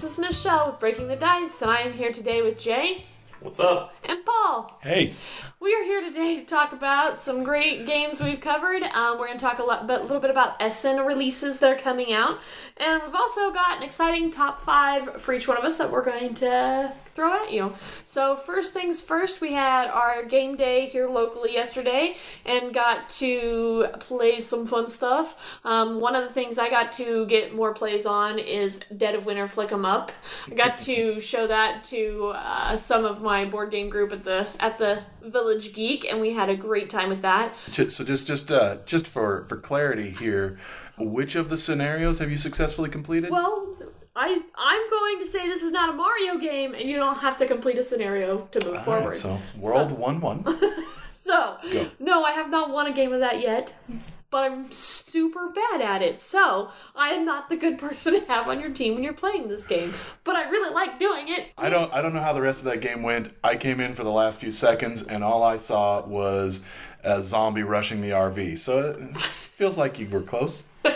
this is Michelle with Breaking the Dice, and I am here today with Jay What's up? and Paul. Hey, We are here today to talk about some great games we've covered. Um, we're going to talk a, lot, but a little bit about Essen releases that are coming out, and we've also got an exciting top five for each one of us that we're going to throw at you. So first things first, we had our game day here locally yesterday, and got to play some fun stuff. Um, one of the things I got to get more plays on is Dead of Winter Flick 'em Up. I got to show that to uh, some of my board game group at the at the Village Geek, and we had a great time with that. So just just uh, just for for clarity here, which of the scenarios have you successfully completed? Well, I I'm going to say this is not a Mario game, and you don't have to complete a scenario to move Ah, forward. so world one one. So, Go. no, I have not won a game of that yet, but I'm super bad at it. So, I am not the good person to have on your team when you're playing this game, but I really like doing it. I don't I don't know how the rest of that game went. I came in for the last few seconds, and all I saw was a zombie rushing the RV. So it feels like you were close.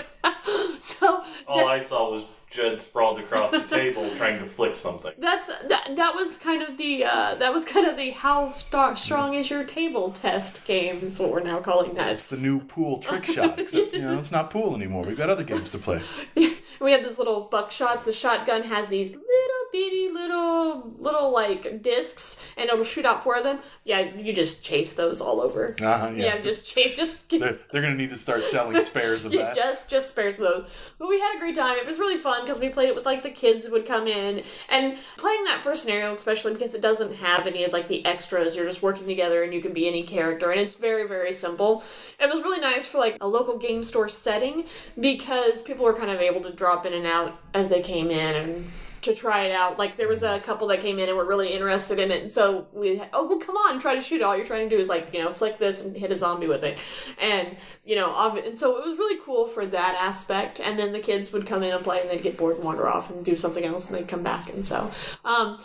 So, All I saw was Judd sprawled across the table trying to flick something. that's that, that was kind of the uh, that was kind of the how star- strong is your table test game is what we're now calling that. It's the new pool trick shot. Except, you know, it's not pool anymore. We've got other games to play. we have those little buckshots. The shotgun has these little bitty little little like discs, and it'll shoot out four of them. Yeah, you just chase those all over. Uh-huh, Yeah, yeah. just chase, just They're, they're gonna need to start selling spares of Yeah, that. just just spares of those. But we had a great time. It was really fun because we played it with like the kids would come in and playing that first scenario, especially because it doesn't have any of like the extras. You're just working together and you can be any character, and it's very very simple. It was really nice for like a local game store setting because people were kind of able to drop in and out as they came in and to try it out. Like there was a couple that came in and were really interested in it, and so we, oh well, come on, try to shoot. it. All you're trying to do is like you know flick this and hit a zombie with it, and you know, ob- and so it was really cool for that aspect. And then the kids would come in and play, and they'd get bored and wander off and do something else, and they'd come back, and so, um,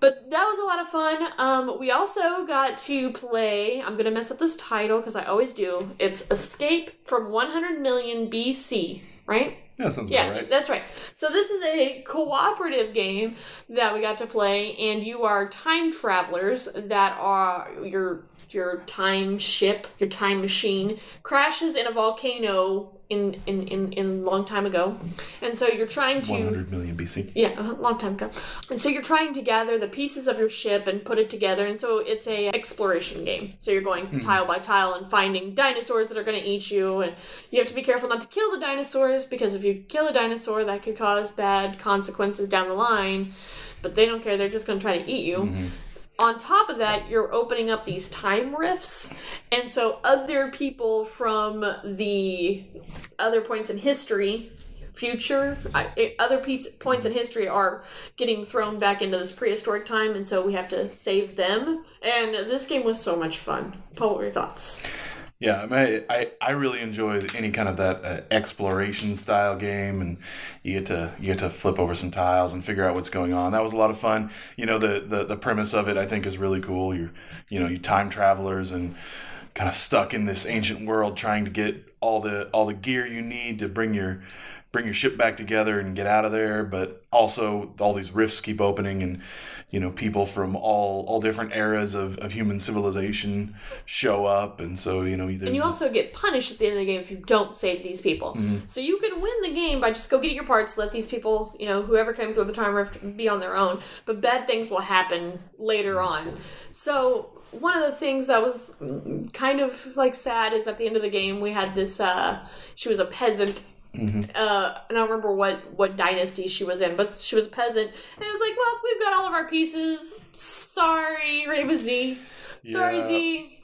but that was a lot of fun. Um, we also got to play. I'm gonna mess up this title because I always do. It's Escape from 100 Million BC, right? Yeah, sounds Yeah, right. that's right. So this is a cooperative game that we got to play, and you are time travelers that are your your time ship, your time machine crashes in a volcano in in in, in long time ago, and so you're trying to 100 million BC. yeah, a long time ago. And so you're trying to gather the pieces of your ship and put it together. And so it's a exploration game. So you're going hmm. tile by tile and finding dinosaurs that are going to eat you. And you have to be careful not to kill the dinosaurs because if you kill a dinosaur, that could cause bad consequences down the line. But they don't care. They're just going to try to eat you. Mm-hmm. On top of that, you're opening up these time rifts, and so other people from the other points in history future other points in history are getting thrown back into this prehistoric time and so we have to save them. And this game was so much fun. Paul what were your thoughts Yeah, I, mean, I I really enjoy any kind of that uh, exploration style game, and you get to you get to flip over some tiles and figure out what's going on. That was a lot of fun. You know, the the, the premise of it I think is really cool. You're you know you time travelers and kind of stuck in this ancient world trying to get all the all the gear you need to bring your bring your ship back together and get out of there but also all these rifts keep opening and you know people from all all different eras of, of human civilization show up. And so you know and you also get punished at the end of the game if you don't save these people. So you can win the game by just go get your parts let these people you know whoever came through the time rift be on their own. But bad things will happen later on. So one of the things that was kind of like sad is at the end of the game we had this uh she was a peasant uh, I don't remember what what dynasty she was in, but she was a peasant, and it was like, well, we've got all of our pieces. Sorry, her name was Z. Sorry, Yeah. Z.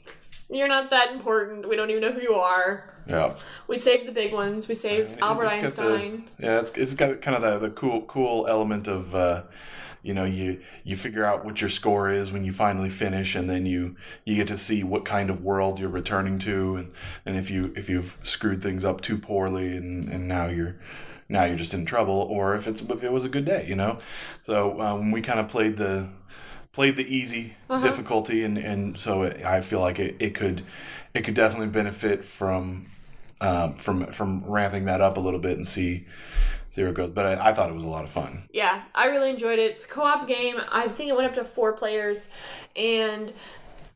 You're not that important. We don't even know who you are. yeah We saved the big ones. We saved Albert It's the- Einstein. yeah it's, it's got kind of the, the cool cool element of uh you know you you figure out what your score is when you finally finish and then you you get to see what kind of world you're returning to and and if you if you've screwed things up too poorly and and now you're now you're just in trouble or if it's if it was a good day you know? So um, we kind of played the played the easy difficulty and and so it, I feel like it, it could it could definitely benefit from um, from from ramping that up a little bit and see Zero goes. But I, I thought it was a lot of fun. Yeah, I really enjoyed it. It's a co-op game. I think it went up to four players, and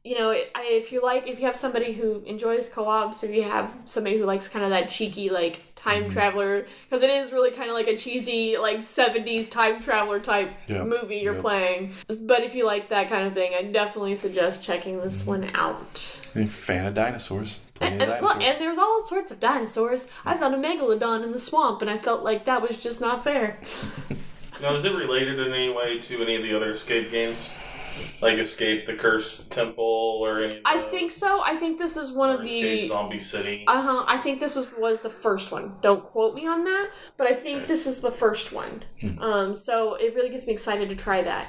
you know, I, if you like, if you have somebody who enjoys co-ops, if you have somebody who likes kind of that cheeky like time Mm-hmm. traveler, because it is really kind of like a cheesy like '70s time traveler type Yeah, movie you're yeah. playing. But if you like that kind of thing, I definitely suggest checking this Mm-hmm. one out. I'm a fan of dinosaurs. And, and, well, dinosaurs. and there's all sorts of dinosaurs. I found a megalodon in the swamp, and I felt like that was just not fair. Now, is it related in any way to any of the other escape games? Like Escape the Cursed Temple or any I think so. I think this is one or of Escape the. Zombie City. Uh huh. I think this was was the first one. Don't quote me on that, but I think this is the first one. Um, so it really gets me excited to try that,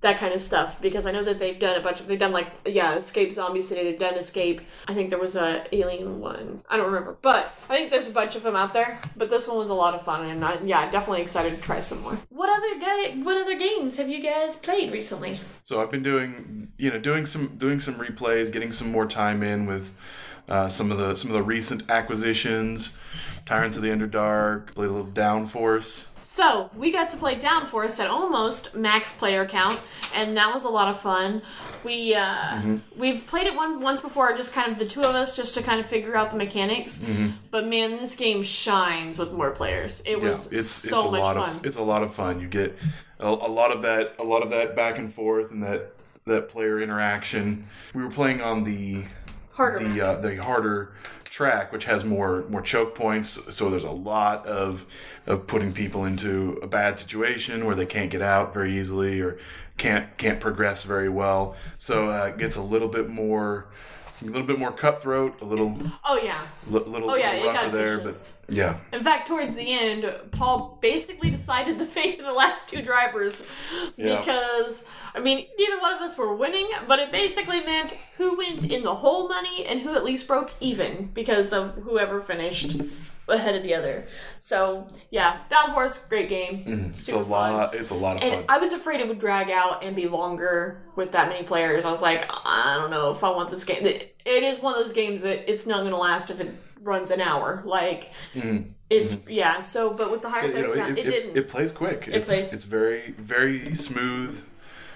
that kind of stuff because I know that they've done a bunch of. They've done like yeah, Escape Zombie City. They've done Escape. I think there was a Alien one. I don't remember, but I think there's a bunch of them out there. But this one was a lot of fun, and I, yeah, definitely excited to try some more. What other guy? What other games have you guys played recently? So I've been doing, you know, doing some doing some replays, getting some more time in with uh, some of the some of the recent acquisitions, Tyrants of the Underdark, played a little Downforce. So we got to play Downforce at almost max player count, and that was a lot of fun. We uh, we've played it one once before, just kind of the two of us, just to kind of figure out the mechanics. But man, this game shines with more players. It Yeah, was it's so it's a much lot fun. of it's a lot of fun. You get a, a lot of that a lot of that back and forth and that that player interaction. We were playing on the Harder. the uh, the harder track, which has more more choke points. So there's a lot of of putting people into a bad situation where they can't get out very easily or can't can't progress very well. So uh, it gets a little bit more a little bit more cutthroat, a little oh yeah. li- little, Oh yeah, little it got there, vicious. but yeah. In fact, towards the end, Paul basically decided the fate of the last two drivers Yeah. because I mean, neither one of us were winning, but it basically meant who went in the whole money and who at least broke even because of whoever finished ahead of the other. So yeah, Downforce, great game, Mm-hmm. It's a fun. lot. It's a lot of And fun. I was afraid it would drag out and be longer with that many players. I was like, I don't know if I want this game. It it is one of those games that it's not going to last if it runs an hour. Like, it's yeah. So, but with the higher Mm-hmm. you know, it, it, it, didn't. it plays quick. it's plays. it's very very smooth.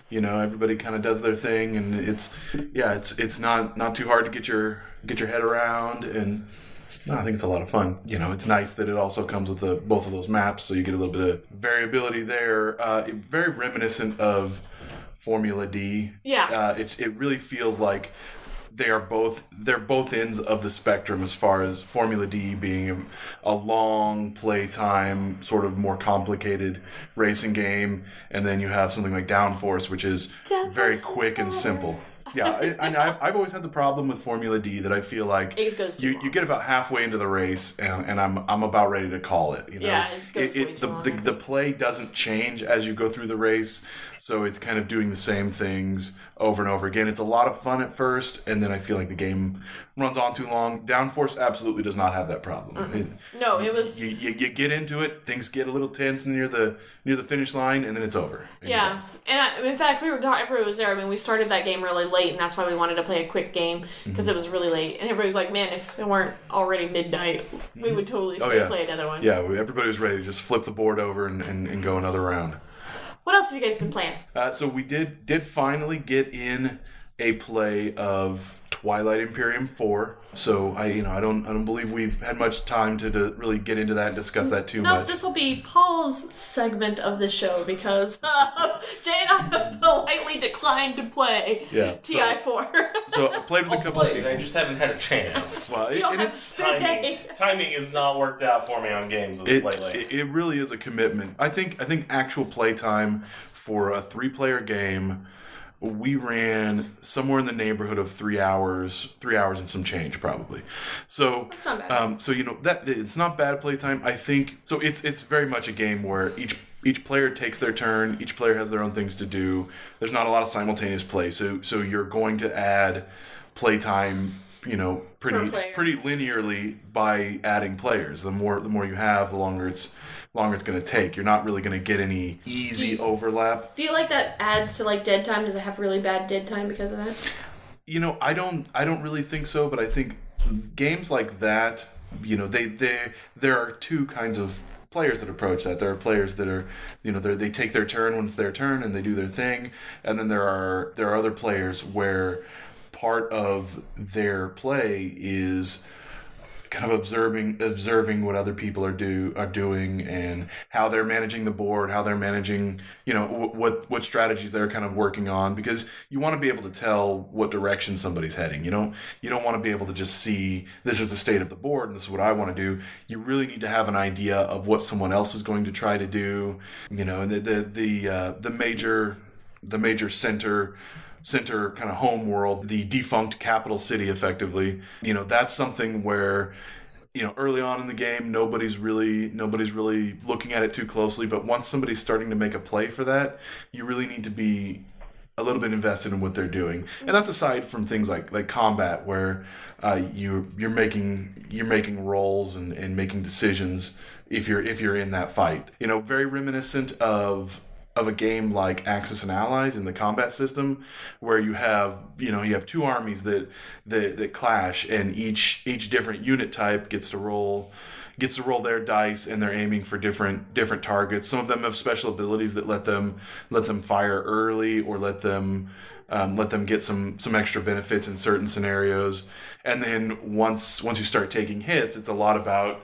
You know, everybody kind of does their thing, and it's yeah, it's it's not not too hard to get your get your head around, and no, I think it's a lot of fun. You know, it's nice that it also comes with the, both of those maps, so you get a little bit of variability there. Uh, very reminiscent of Formula D. Yeah. uh, it's it really feels like they are both they're both ends of the spectrum as far as Formula D being a, long play time, sort of more complicated racing game, and then you have something like Downforce, which is Downforce very is quick and simple. Yeah, I, and I've, I've always had the problem with Formula D that I feel like It goes too you, you get about halfway into the race and, and I'm I'm about ready to call it. You know, Yeah, it goes way the, too long, the the play doesn't change as you go through the race, so it's kind of doing the same things over and over again. It's a lot of fun at first, and then I feel like the game runs on too long. Downforce absolutely does not have that problem. It- no, it was you, you, you get into it, things get a little tense near the near the finish line, and then it's over. Yeah. And I, in fact, we were talking. Everybody was there. I mean, we started that game really late, and that's why we wanted to play a quick game because Mm-hmm. it was really late. And everybody was like, "Man, if it weren't already midnight, we would totally Oh, yeah. play another one." Yeah, everybody was ready to just flip the board over and, and, and go another round. What else have you guys been playing? Uh, so we did did finally get in a play of Twilight Imperium four. So I you know I don't I don't believe we've had much time to, to really get into that and discuss that too No, much. this will be Paul's segment of the show because uh, Jay and I have politely declined to play Yeah, TI4. so I played with a I'll couple. play it, I just haven't had a chance. well, it, you don't and have it's timing, day. timing has not worked out for me on games it, lately. it, it really is a commitment. I think I think actual playtime for a three player game, we ran somewhere in the neighborhood of three hours, three hours and some change probably. So That's not bad. Um, so you know that it's not bad playtime. I think so. It's it's very much a game where each each player takes their turn. Each player has their own things to do. There's not a lot of simultaneous play. So so you're going to add playtime. You know, pretty pretty linearly by adding players. The more the more you have, the longer it's longer it's going to take. You're not really going to get any easy overlap. Do you like that adds to like dead time? Does it have really bad dead time because of that? You know, I don't I don't really think so, but I think games like that, you know, they they there are two kinds of players that approach that. There are players that are, you know, they take their turn when it's their turn and they do their thing, and then there are there are other players where part of their play is kind of observing observing what other people are do are doing and how they're managing the board, how they're managing, you know, wh- what what strategies they're kind of working on because you want to be able to tell what direction somebody's heading. You don't you don't want to be able to just see this is the state of the board and this is what I want to do. You really need to have an idea of what someone else is going to try to do. You know, the the the uh, the major the major center center kind of home world, the defunct capital city, effectively. You know, that's something where you know early on in the game nobody's really nobody's really looking at it too closely but once somebody's starting to make a play for that you really need to be a little bit invested in what they're doing and that's aside from things like like combat where uh, you you're making you're making rolls and, and making decisions if you're if you're in that fight you know very reminiscent of of a game like Axis and Allies in the combat system, where you have you know you have two armies that that, that clash, and each each different unit type gets to roll gets to roll their dice, and they're aiming for different different targets. Some of them have special abilities that let them let them fire early or let them um, let them get some some extra benefits in certain scenarios. And then once once you start taking hits, it's a lot about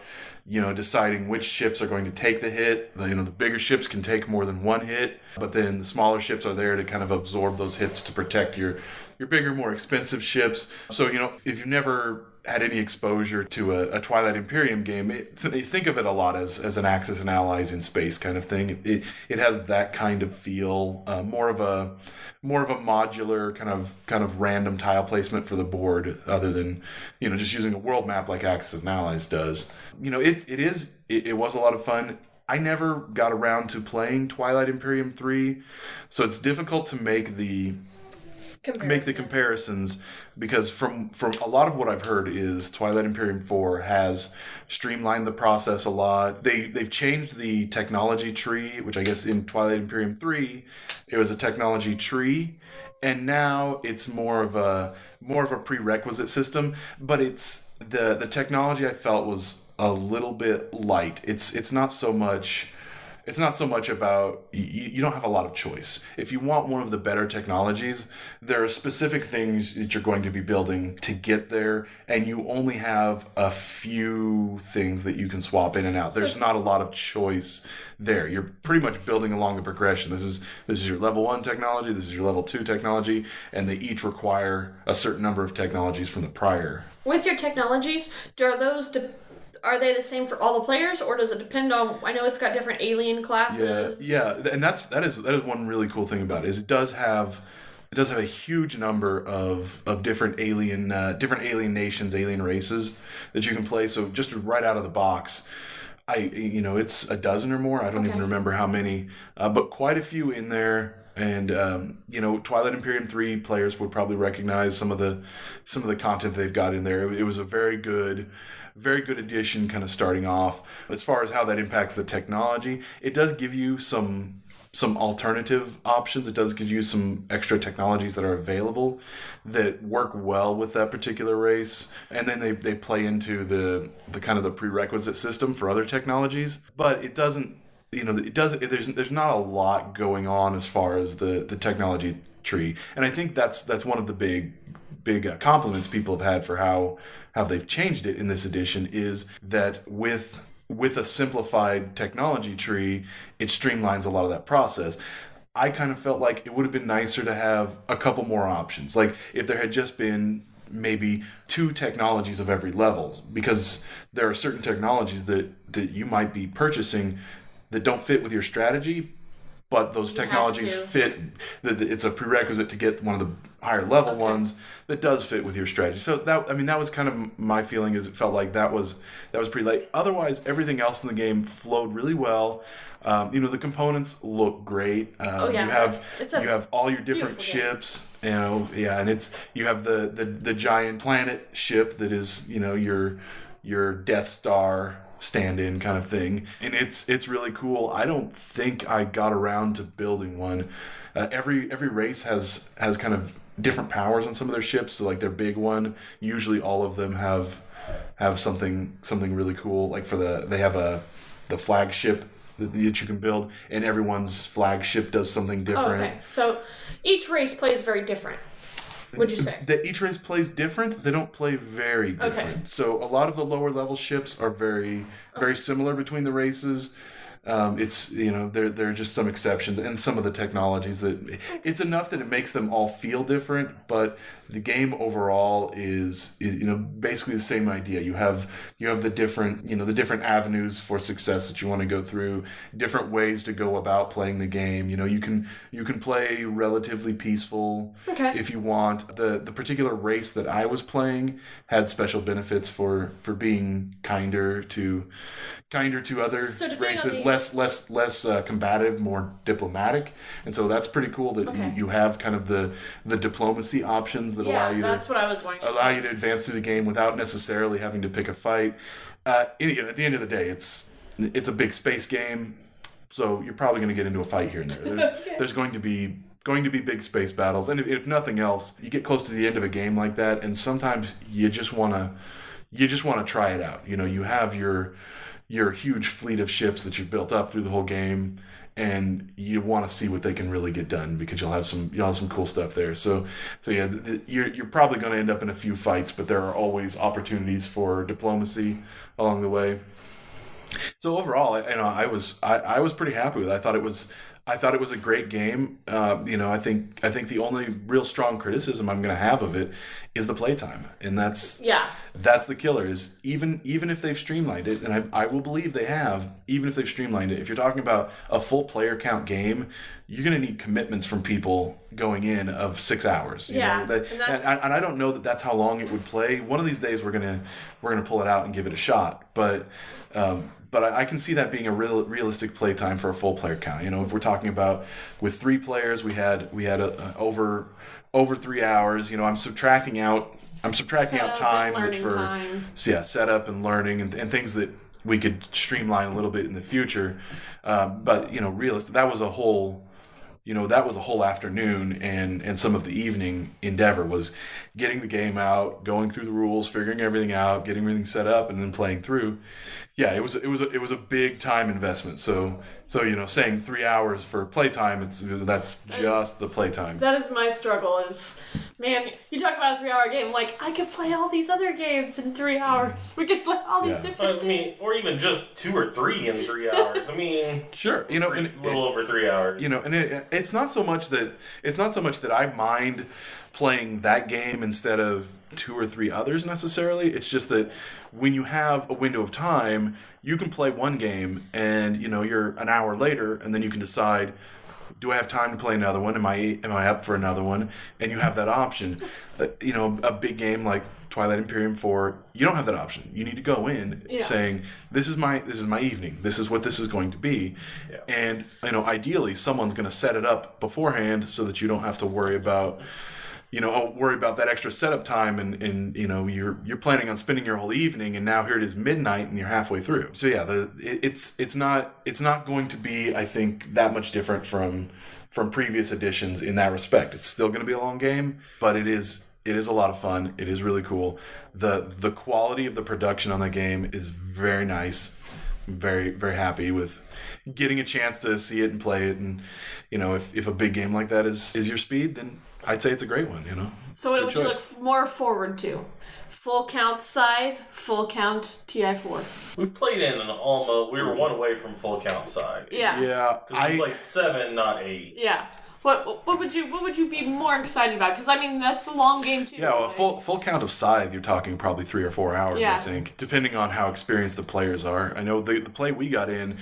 you know deciding which ships are going to take the hit. The, you know the bigger ships can take more than one hit, but then the smaller ships are there to kind of absorb those hits to protect your your bigger, more expensive ships. So you know if you've never had any exposure to a, a Twilight Imperium game, it, th- think of it a lot as, as an Axis and Allies in space kind of thing. It, it has that kind of feel, uh, more of a more of a modular kind of kind of random tile placement for the board, other than you know just using a world map like Axis and Allies does. You know, it's it is it, it was a lot of fun. I never got around to playing Twilight Imperium three, so it's difficult to make the make the comparisons because from from a lot of what I've heard is Twilight Imperium 4 has streamlined the process a lot. They they've changed the technology tree, which I guess in Twilight Imperium 3 it was a technology tree and now it's more of a more of a prerequisite system, but it's the the technology I felt was a little bit light. It's it's not so much it's not so much about you, you don't have a lot of choice. If you want one of the better technologies, there are specific things that you're going to be building to get there, and you only have a few things that you can swap in and out. There's not a lot of choice there. You're pretty much building along the progression. This is this is your level one technology. This is your level two technology, and they each require a certain number of technologies from the prior. With your technologies, are those de- are they the same for all the players, or does it depend on? I know it's got different alien classes. Yeah, yeah, and that's that is that is one really cool thing about it is it does have it does have a huge number of of different alien uh, different alien nations, alien races that you can play. So just right out of the box. I you know it's a dozen or more. I don't even remember how many, uh, but quite a few in there. And um, you know, Twilight Imperium three players would probably recognize some of the some of the content they've got in there. It was a very good, very good addition, kind of starting off. As far as how that impacts the technology, it does give you some some alternative options. It does give you some extra technologies that are available that work well with that particular race, and then they, they play into the the kind of the prerequisite system for other technologies. But it doesn't, you know, it doesn't. There's there's not a lot going on as far as the the technology tree, and I think that's that's one of the big big uh, compliments people have had for how how they've changed it in this edition is that with with a simplified technology tree, it streamlines a lot of that process. I kind of felt like it would have been nicer to have a couple more options. Like if there had just been maybe two technologies of every level because there are certain technologies that that you might be purchasing that don't fit with your strategy but those have technologies fit that it's a prerequisite to get one of the higher level ones that does fit with your strategy. So that i mean that was kind of my feeling is it felt like that was that was pretty late otherwise everything else in the game flowed really well. Um, you know the components look great. Um, Oh, yeah. you have you have all your different beautiful game. ships you know yeah and it's you have the, the the giant planet ship that is you know your your death star stand-in kind of thing and it's it's really cool i don't think i got around to building one uh, every every race has has kind of different powers on some of their ships so like their big one usually all of them have have something something really cool like for the they have a the flagship that, that you can build, and everyone's flagship does something Oh, different. okay. So each race plays very different. Would you say? that each race plays different. They don't play very different. So a lot of the lower level ships are very very similar between the races. Um, it's you know there there are just some exceptions and some of the technologies that it's enough that it makes them all feel different, but the game overall is, is you know basically the same idea. You have you have the different you know the different avenues for success that you want to go through, different ways to go about playing the game. You know you can you can play relatively peaceful Okay. if you want. The the particular race that I was playing had special benefits for for being kinder to kinder to other So races, the- less less less uh, combative, more diplomatic, and so that's pretty cool that Okay. you, you have kind of the the diplomacy options that allow you that's to what I was wondering. allow you to advance through the game without necessarily having to pick a fight. Uh, you know, at the end of the day, it's it's a big space game, so you're probably going to get into a fight here and there. There's there's going to be going to be big space battles, and if, if nothing else, you get close to the end of a game like that, and sometimes you just want to you just want to try it out. You know, you have your your huge fleet of ships that you've built up through the whole game and you want to see what they can really get done because you'll have some you'll have some cool stuff there. So so yeah, you're you're probably going to end up in a few fights, but there are always opportunities for diplomacy along the way. So overall, you know, I was I, I was pretty happy with it. I thought it was I thought it was a great game. Uh, you know, I think I think the only real strong criticism I'm going to have of it is the playtime, and that's yeah. that's the killer. Is even even if they've streamlined it, and I, I will believe they have, even if they've streamlined it. If you're talking about a full player count game, you're going to need commitments from people going in of six hours. You Yeah, know? That- and and, that's- and I don't know that that's how long it would play. One of these days, we're gonna we're gonna pull it out and give it a shot, but. Um, but I, I can see that being a real realistic play time for a full player count. You know, if we're talking about with three players, we had we had a, a over over three hours. You know, I'm subtracting out I'm subtracting out time for time. so yeah setup and learning and, and things that we could streamline a little bit in the future. Um, but you know, realistic that was a whole you know that was a whole afternoon and and some of the evening endeavor was getting the game out going through the rules figuring everything out getting everything set up and then playing through yeah it was it was a, it was a big time investment so so you know saying three hours for playtime it's that's just the playtime That is my struggle. Is man, you talk about a three-hour game. Like I could play all these other games in three hours. We could play all these Yeah. different. I mean, or even just two or three in three hours. I mean, sure you know three, and, a little over three hours. you know and it, it's not so much that it's not so much that i mind playing that game instead of two or three others necessarily it's just that when you have a window of time you can play one game and you know you're an hour later and then you can decide do I have time to play another one? Am I am I up for another one? And you have that option. Uh, you know, a big game like Twilight Imperium Four, you don't have that option. You need to go in Yeah. saying, "This is my this is my evening. This is what this is going to be." Yeah. And you know, ideally, someone's going to set it up beforehand so that you don't have to worry about. You know, oh, worry about that extra setup time, and, and you know you're you're planning on spending your whole evening, and now here it is midnight, and you're halfway through. So yeah, the it, it's it's not it's not going to be, I think, that much different from from previous editions in that respect. It's still going to be a long game, but it is it is a lot of fun. It is really cool. the The quality of the production on the game is very nice. Very very happy with getting a chance to see it and play it. And you know, if, if a big game like that is is your speed, then I'd say it's a great one. You know. So what Good would you look more forward to? Full count Scythe, full count TI4. We've played in an almost. We were mm. one away from full count Scythe. Yeah. Yeah, Because we I played seven, not eight. Yeah. What what would you what would you be more excited about? Because I mean that's a long game too. yeah, well, right? full full count of scythe, you're talking probably three or four hours, I think, depending on how experienced the players are. I know the the play we got in,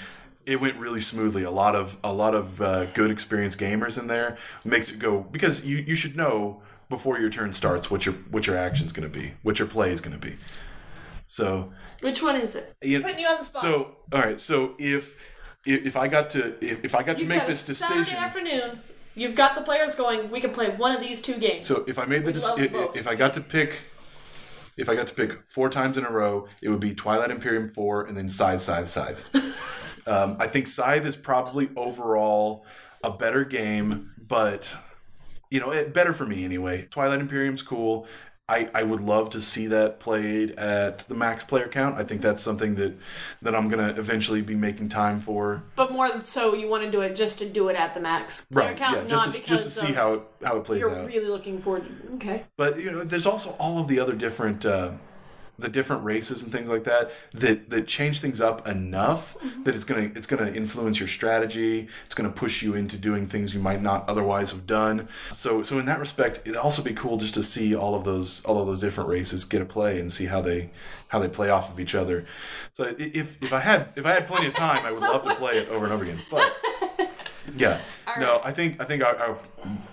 it went really smoothly. A lot of a lot of uh, good experienced gamers in there makes it go because you you should know before your turn starts what your what your action's going to be, what your play is going to be. So Which one is it? you- Putting you on the spot. so all right, so if if, if I got to if, if I got to You've make got a this Saturday decision. afternoon. You've got the players going. We can play one of these two games. So if I made the We dec- love if, if I got to pick if I got to pick four times in a row, it would be Twilight Imperium four and then Scythe, Scythe, Scythe. Um, I think Scythe is probably overall a better game, but you know, it, better for me anyway. Twilight Imperium's cool. I, I would love to see that played at the max player count. I think that's something that that I'm gonna eventually be making time for. But more so, you want to do it just to do it at the max player Right. count, yeah. not Just to, because just to see how it how it plays you're out. really looking forward. to... Okay. But you know, there's also all of the other different uh, the different races and things like that that that change things up enough mm-hmm. that it's gonna it's gonna influence your strategy. It's gonna push you into doing things you might not otherwise have done. So so in that respect, it'd also be cool just to see all of those all of those different races get a play and see how they how they play off of each other. So if if I had if I had plenty of time, I would love to play it over and over again. But yeah, All no. I think I think I, I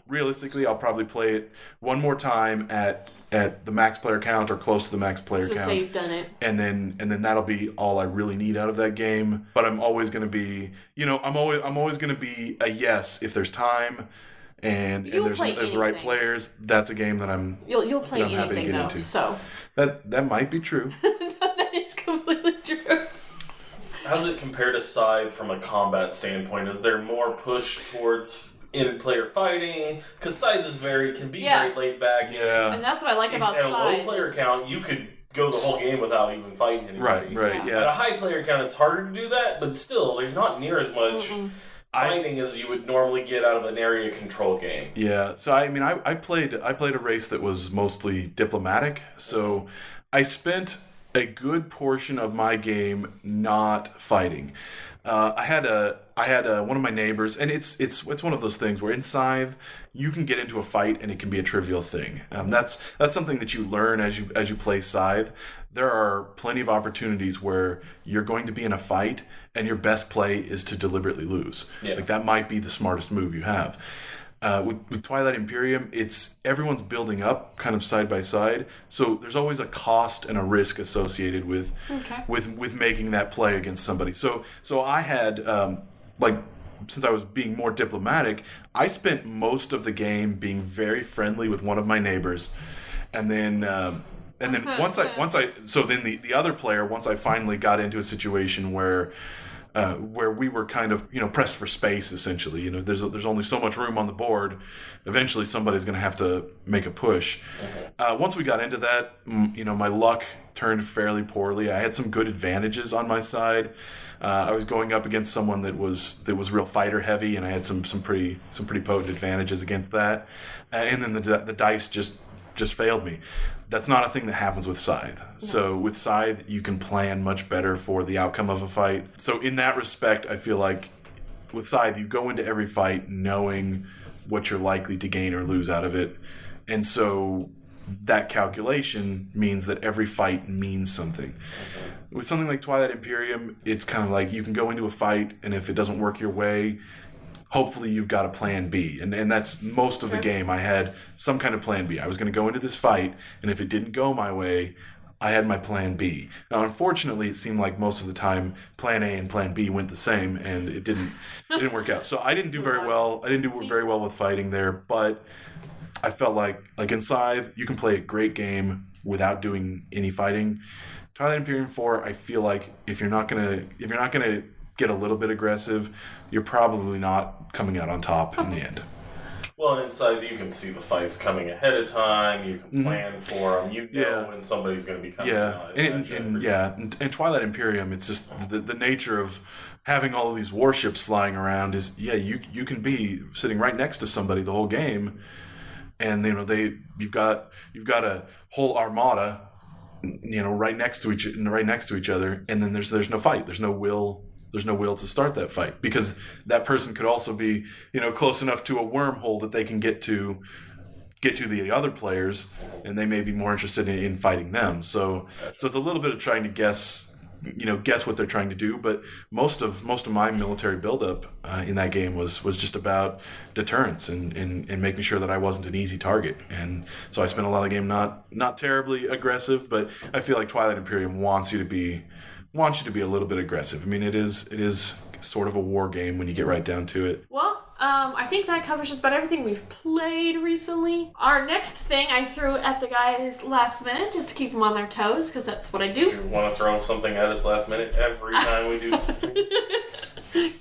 realistically I'll probably play it one more time at at the max player count or close to the max player So count, say you've done it. and then and then that'll be all I really need out of that game. But I'm always going to be, you know, I'm always I'm always going to be a yes if there's time. And, and there's there's the right players. That's a game that I'm You'll you'll play I'm happy to anything get though. into. So that that might be true. that is completely true. How does it compare to Scythe from a combat standpoint? Is there more push towards in-player fighting? Because Scythe is very can be Yeah. very laid back. Yeah. And that's what I like about Scythe. at a low Scythe. player is- count, you could go the whole game without even fighting anybody. Right, right, Yeah. yeah. At a high player count, it's harder to do that, but still, there's not near as much Mm-mm. I- fighting as you would normally get out of an area control game. Yeah. So I mean, I, I played I played a race that was mostly diplomatic. So I spent a good portion of my game not fighting. Uh, I had a I had a, one of my neighbors, and it's it's it's one of those things where in Scythe you can get into a fight and it can be a trivial thing. Um, that's that's something that you learn as you as you play Scythe. There are plenty of opportunities where you're going to be in a fight and your best play is to deliberately lose. Yeah. Like that might be the smartest move you have. Uh, with, with Twilight Imperium, it's everyone's building up kind of side by side, so there's always a cost and a risk associated with Okay. with with making that play against somebody. So so I had um, like since I was being more diplomatic, I spent most of the game being very friendly with one of my neighbors, and then. Um, and then once I once I so then the, the other player once I finally got into a situation where uh, where we were kind of you know pressed for space essentially. You know there's there's only so much room on the board. Eventually somebody's going to have to make a push. Uh, once we got into that you know my luck turned fairly poorly. I had some good advantages on my side. Uh, I was going up against someone that was that was real fighter heavy and I had some some pretty some pretty potent advantages against that. Uh, and then the the dice just just failed me. That's not a thing that happens with Scythe. So with Scythe, you can plan much better for the outcome of a fight. So in that respect, I feel like with Scythe, you go into every fight knowing what you're likely to gain or lose out of it. And so that calculation means that every fight means something. With something like Twilight Imperium, it's kind of like you can go into a fight, and if it doesn't work your way, hopefully you've got a plan B. And and that's most of the game. I had some kind of plan B. I was going to go into this fight, and if it didn't go my way, I had my plan B. Now, unfortunately, it seemed like most of the time plan A and plan B went the same, and it didn't it didn't work out. So I didn't do very well. I didn't do very well with fighting there, but I felt like like in Scythe, you can play a great game without doing any fighting. Twilight Imperium 4, I feel like if you're not gonna if you're not gonna get a little bit aggressive, you're probably not coming out on top in the end. Well, and in Scythe you can see the fights coming ahead of time. You can plan for them. You know Mm-hmm. Yeah. when somebody's going to be coming. Yeah, out, and, and yeah, and, and Twilight Imperium, it's just the, the nature of having all of these warships flying around is yeah, you you can be sitting right next to somebody the whole game, and you know they you've got you've got a whole armada, you know, right next to each right next to each other, and then there's there's no fight, there's no will. There's no will to start that fight because that person could also be, you know, close enough to a wormhole that they can get to get to the other players and they may be more interested in, in fighting them. So so it's a little bit of trying to guess you know guess what they're trying to do but most of most of my military buildup uh, in that game was was just about deterrence and, and and making sure that I wasn't an easy target. And so I spent a lot of the game not not terribly aggressive but I feel like Twilight Imperium wants you to be wants you to be a little bit aggressive I mean it is it is sort of a war game when you get right down to it Well, um, I think that covers just about everything we've played recently. Our next thing I threw at the guys last minute just to keep them on their toes because that's what I do. you want to throw something at us last minute every time we do.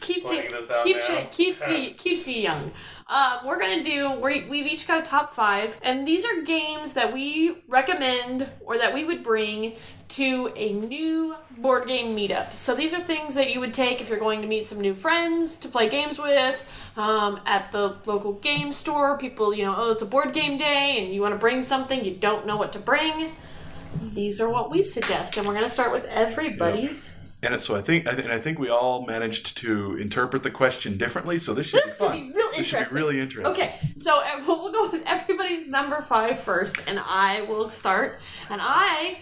keeps you Pointing this out keeps now. you keeps you keeps you young. um, we're gonna do. we we've each got a top five, and these are games that we recommend or that we would bring to a new board game meetup. So these are things that you would take if you're going to meet some new friends to play games with um, at the local game store. People, you know, oh, it's a board game day, and you want to bring something, you don't know what to bring. These are what we suggest, and we're gonna start with everybody's. And so I think, I th- and I think we all managed to interpret the question differently. So this should This be could fun. be real This should be really interesting. Okay, so uh, we'll we'll go with everybody's number five first, and I will start. And I,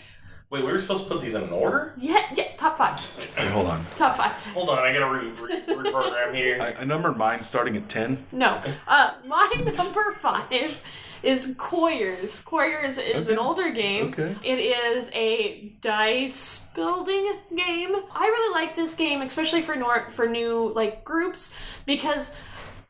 Wait, we were supposed to put these in an order? yeah, yeah, top five, Wait, hold on. top five. Hold on, I gotta re- re- reprogram here. I, I numbered mine starting at ten. No, uh, my number five is Quarriors. Quarriors is an older game. Okay. It is a dice building game. I really like this game, especially for nor- for new like groups, because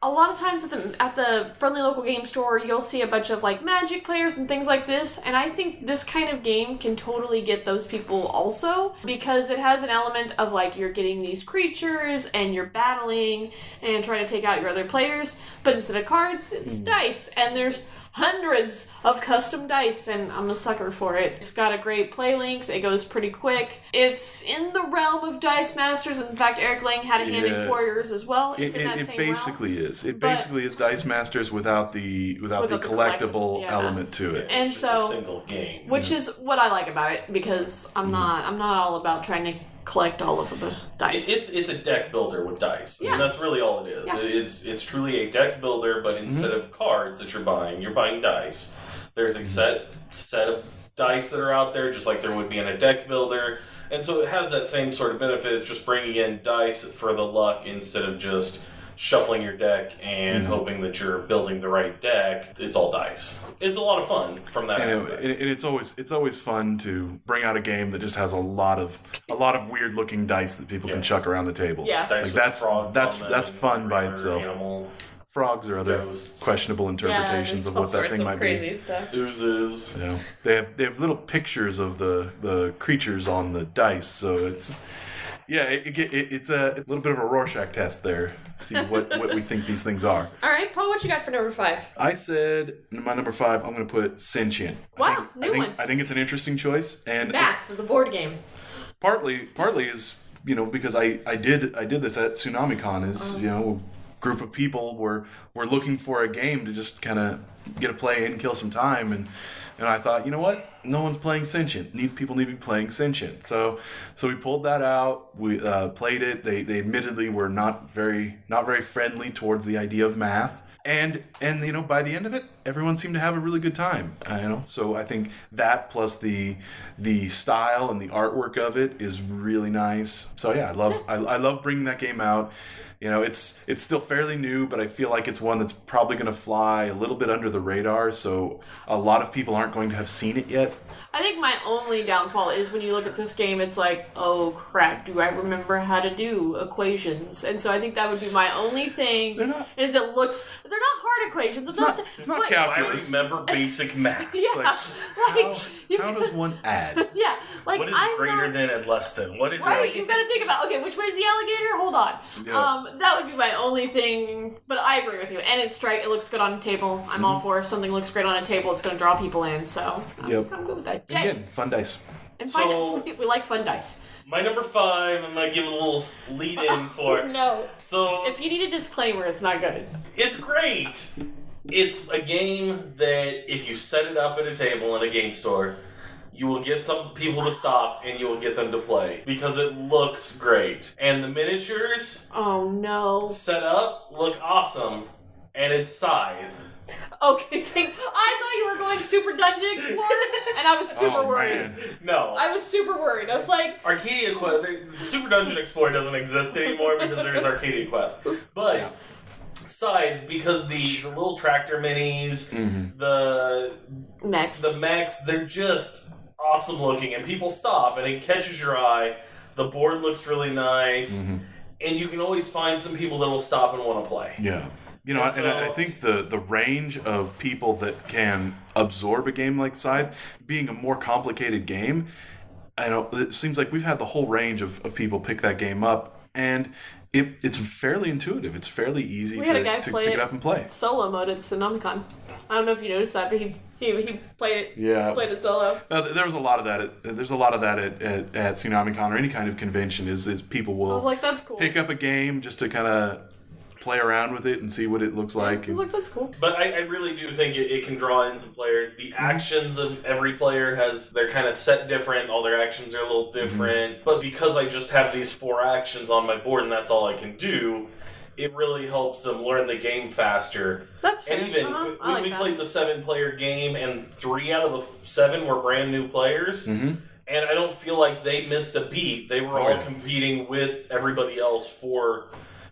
a lot of times at the at the friendly local game store, you'll see a bunch of like Magic players and things like this, and I think this kind of game can totally get those people also because it has an element of like you're getting these creatures and you're battling and trying to take out your other players, but instead of cards, it's hmm. dice, and there's hundreds of custom dice and I'm a sucker for it. It's got a great play length, it goes pretty quick. It's in the realm of Dice Masters. In fact, Eric Lang had a hand Yeah. in Quarriors as well. It's It, in it, that it same basically is. It But- basically is Dice Masters without the without, Without the the collectible, collectible, yeah. element to it. And It's so- just a single game. realm, which is what I like about it because Mm-hmm. I'm not I'm not all about trying to collect all of the dice. It's it's a deck builder with dice. Yeah. And that's really all it is. Yeah. It's it's truly a deck builder, but mm-hmm. instead of cards that you're buying, you're buying dice. There's a mm-hmm. set set of dice that are out there, just like there would be in a deck builder, and so it has that same sort of benefit. It's just bringing in dice for the luck instead of just shuffling your deck and mm-hmm. hoping that you're building the right deck. It's all dice. It's a lot of fun from that and, it, and it's always it's always fun to bring out a game that just has a lot of a lot of weird looking dice that people Yeah. can chuck around the table. Yeah. Dice like that's that's that's fun by itself. Animal Frogs or other Ghosts. questionable interpretations there's of what that thing of might crazy be. stuff. oozes. You know, they have they have little pictures of the the creatures on the dice, so it's yeah, it, it, it, it's a little bit of a Rorschach test there. See what what we think these things are. All right, Paul, what you got for number five? I said my number five. I'm going to put sentient. Wow, think, new I think, one. I think it's an interesting choice, and Math, the board game. partly partly is you know because I I did I did this at TsunamiCon is um. you know a group of people were were looking for a game to just kind of get a play in, kill some time, and and I thought you know what no one's playing Sentient. Need people need to be playing Sentient. So so we pulled that out. We uh, played it. They they admittedly were not very not very friendly towards the idea of math. And and you know by the end of it, everyone seemed to have a really good time. Uh, you know, so I think that plus the the style and the artwork of it is really nice. So yeah, I love I, I love bringing that game out. You know, it's it's still fairly new, but I feel like it's one that's probably going to fly a little bit under the radar. So a lot of people aren't going to have seen it yet. I think my only downfall is when you look at this game, it's like, oh crap, do I remember how to do equations? And so I think that would be my only thing. They're not- Is it looks they're not hard equations. I'm not- not, it's not but- calc- I remember basic math. Yeah, like, like, How, you how does one add? yeah, like What is I'm greater not, than and less than? What is Right, that? you've got to think about okay, which way's the alligator? Hold on. Yeah. Um, that would be my only thing, but I agree with you. And it's straight. It looks good on a table. I'm all for if something looks great on a table. It's going to draw people in. So I'm, Mm-hmm. Yep. I'm good with that. And Jay, again, fun dice. and So- fun, we like fun dice. My number five, I'm gonna give a little lead in for. no, So if you need a disclaimer, it's not good. it's great. It's a game that if you set it up at a table in a game store, you will get some people to stop and you will get them to play because it looks great. And the miniatures Oh no. set up look awesome. And it's Scythe. Okay, thank- I thought you were going Super Dungeon Explorer, and I was super Oh, worried. man. No. I was super worried. I was like, Arcadia Quest, the Super Dungeon Explorer doesn't exist anymore because there's Arcadia Quest. But Yeah. Scythe because the, the little tractor minis, Mhm. the Max. the mechs, they're just awesome looking, and people stop, and it catches your eye. The board looks really nice, Mhm. and you can always find some people that will stop and want to play. Yeah. You know, And and I, I think the, the range of people that can absorb a game like Scythe, being a more complicated game, I know it seems like we've had the whole range of, of people pick that game up, and it, it's fairly intuitive. It's fairly easy We to, had a guy to pick it it. up and play. Solo mode at Tsunamicon. I don't know if you noticed that, but he he, he played it. Yeah. Played it solo. Uh, there was a lot of that. At, there's a lot of that at, at, at Tsunamicon or any kind of convention. Is is people will I was like, that's cool. pick up a game just to kind of play around with it and see what it looks like. I was like, that's cool. But I, I really do think it, it can draw in some players. The actions of every player has they're kind of set different. All their actions are a little different. But because I just have these four actions on my board and that's all I can do, it really helps them learn the game faster. That's fair. And even uh-huh. I we, like we that. played the seven player game, and three out of the seven were brand new players. Mhm. And I don't feel like they missed a beat. They were Oh, all yeah. competing with everybody else for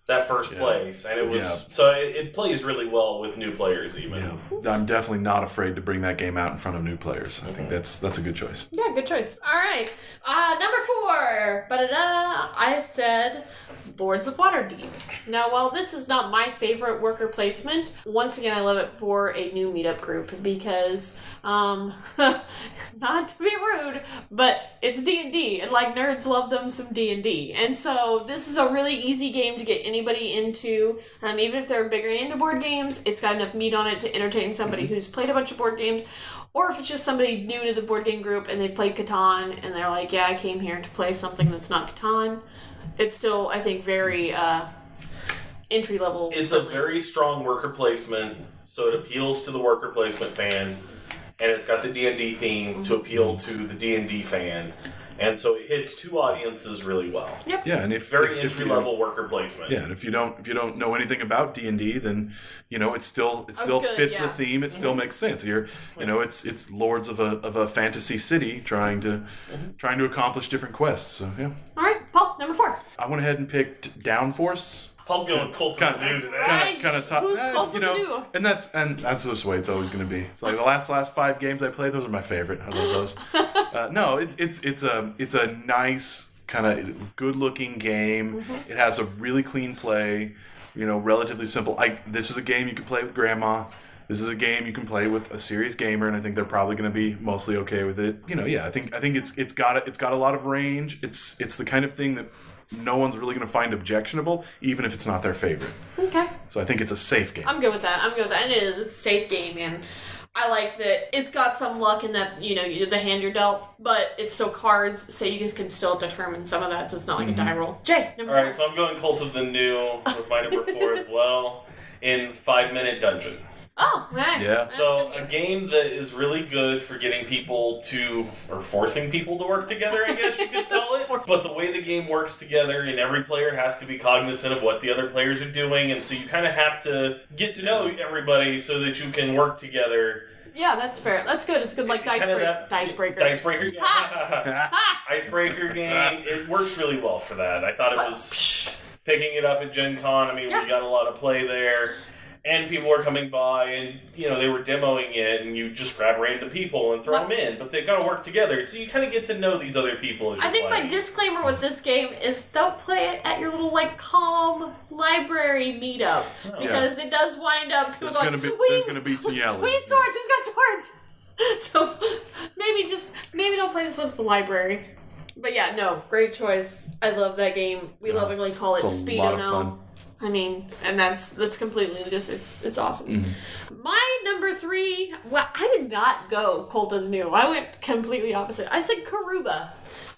that first Yeah. place, and it was Yeah. so it, it plays really well with new players. Even Yeah, I'm definitely not afraid to bring that game out in front of new players. I think that's that's a good choice. Yeah, good choice. All right. Uh, number four. Ba-da-da. I said Lords of Waterdeep. Now, while this is not my favorite worker placement, once again, I love it for a new meetup group because, um, not to be rude, but it's D and D, and like nerds love them some D and D, and so this is a really easy game to get anybody into. Um, even if they're bigger into board games, it's got enough meat on it to entertain somebody who's played a bunch of board games or if it's just somebody new to the board game group and they've played Catan and they're like, yeah, I came here to play something that's not Catan. It's still, I think, very uh, entry level. it's a very strong worker placement, so it appeals to the worker placement fan, and it's got the D and D theme to appeal to the D and D fan, and so it hits two audiences really well. Yep. Yeah, and if Very if, if entry you- level worker placement. Yeah, and if you don't if you don't know anything about D and D, then you know it still it oh, still good, fits yeah. the theme. It still mm-hmm. makes sense. You're you know it's it's lords of a of a fantasy city trying to mm-hmm. trying to accomplish different quests. So yeah, All right, Paul, number four. I went ahead and picked Downforce. Paul's going Cult of Kind the New of, today. Right. kind of, top. Who's eh, Cult you of the know, New? and that's and that's just the way it's always going to be. It's like the last last five games I played; those are my favorite. I love those. uh, no, it's it's it's a it's a nice kind of good looking game. Mm-hmm. It has a really clean play. You know, relatively simple. I this is a game you can play with grandma. This is a game you can play with a serious gamer, and I think they're probably going to be mostly okay with it. You know, yeah, I think I think it's it's got a, it's got a lot of range. It's it's the kind of thing that no one's really going to find objectionable, even if it's not their favorite. Okay. So I think it's a safe game. I'm good with that. I'm good with that. And it is. It's a safe game, and I like that it's got some luck in that, you know, the hand you're dealt, but it's so cards, so you can still determine some of that, so it's not like a die mm-hmm. roll. Jay, number All right, four. so I'm going Cult of the New with my number four as well in Five Minute Dungeon. Oh, nice. Yeah. That's So good. a game that is really good for getting people to, or forcing people to work together, I guess you could call it. But the way the game works together, and every player has to be cognizant of what the other players are doing, and so you kind of have to get to know everybody so that you can work together. Yeah, that's fair. That's good. It's good, like dice, Kinda break, that- dice breaker. Dice breaker. Ha! Icebreaker game. It works really well for that. I thought it was picking it up at Gen Con. I mean, Yeah. we got a lot of play there. And people were coming by and, you know, they were demoing it and you just grab random people and throw Well- them in. But they've got to work together. So you kind of get to know these other people as I you're think my playing. disclaimer with this game is don't play it at your little like calm library meetup because it does wind up There's going, gonna be we there's gonna be some yelling. We need swords. Who's got swords? So maybe just maybe don't play this with the library. But yeah, no, great choice. I love that game. We Yeah. lovingly call it It's a Speedo lot of now. fun. I mean, and that's that's completely just it's it's awesome. Mm-hmm. My number three, well, I did not go of the New. I went completely opposite. I said Karuba.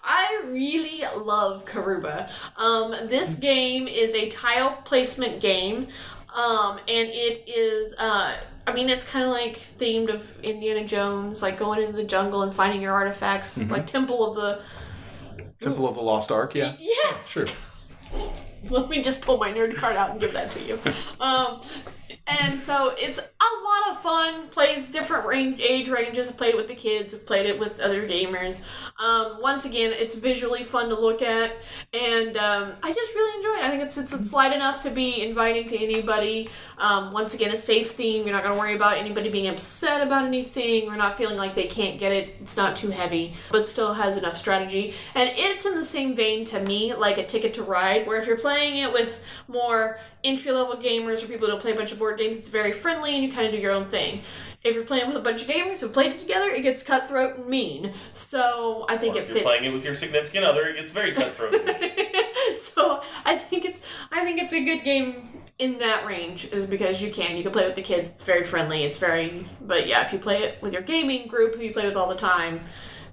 I really love Karuba. Um, this game is a tile placement game, um, and it is. Uh, I mean, it's kind of like themed of Indiana Jones, like going into the jungle and finding your artifacts, like Temple of the. Temple of the Lost Ark, yeah, Yeah, sure. let me just pull my nerd card out and give that to you. Um, and so it's a lot of fun. Plays different range, age ranges. I've played it with the kids. I've played it with other gamers. Um, once again, it's visually fun to look at, and um, I just really enjoy it. I think it's, it's it's light enough to be inviting to anybody. Um, once again, a safe theme. You're not going to worry about anybody being upset about anything or not feeling like they can't get it. It's not too heavy, but still has enough strategy. And it's in the same vein to me like a Ticket to Ride, where if you're playing it with more entry level gamers or people who don't play a bunch of board games, it's very friendly and you kind of do your own thing. If you're playing with a bunch of gamers who've played it together, it gets cutthroat and mean. So I think Or it if you're fits. playing it with your significant other, it gets very cutthroat. so I think it's I think it's a good game in that range is because you can you can play with the kids. It's very friendly. It's very but yeah, if you play it with your gaming group who you play with all the time,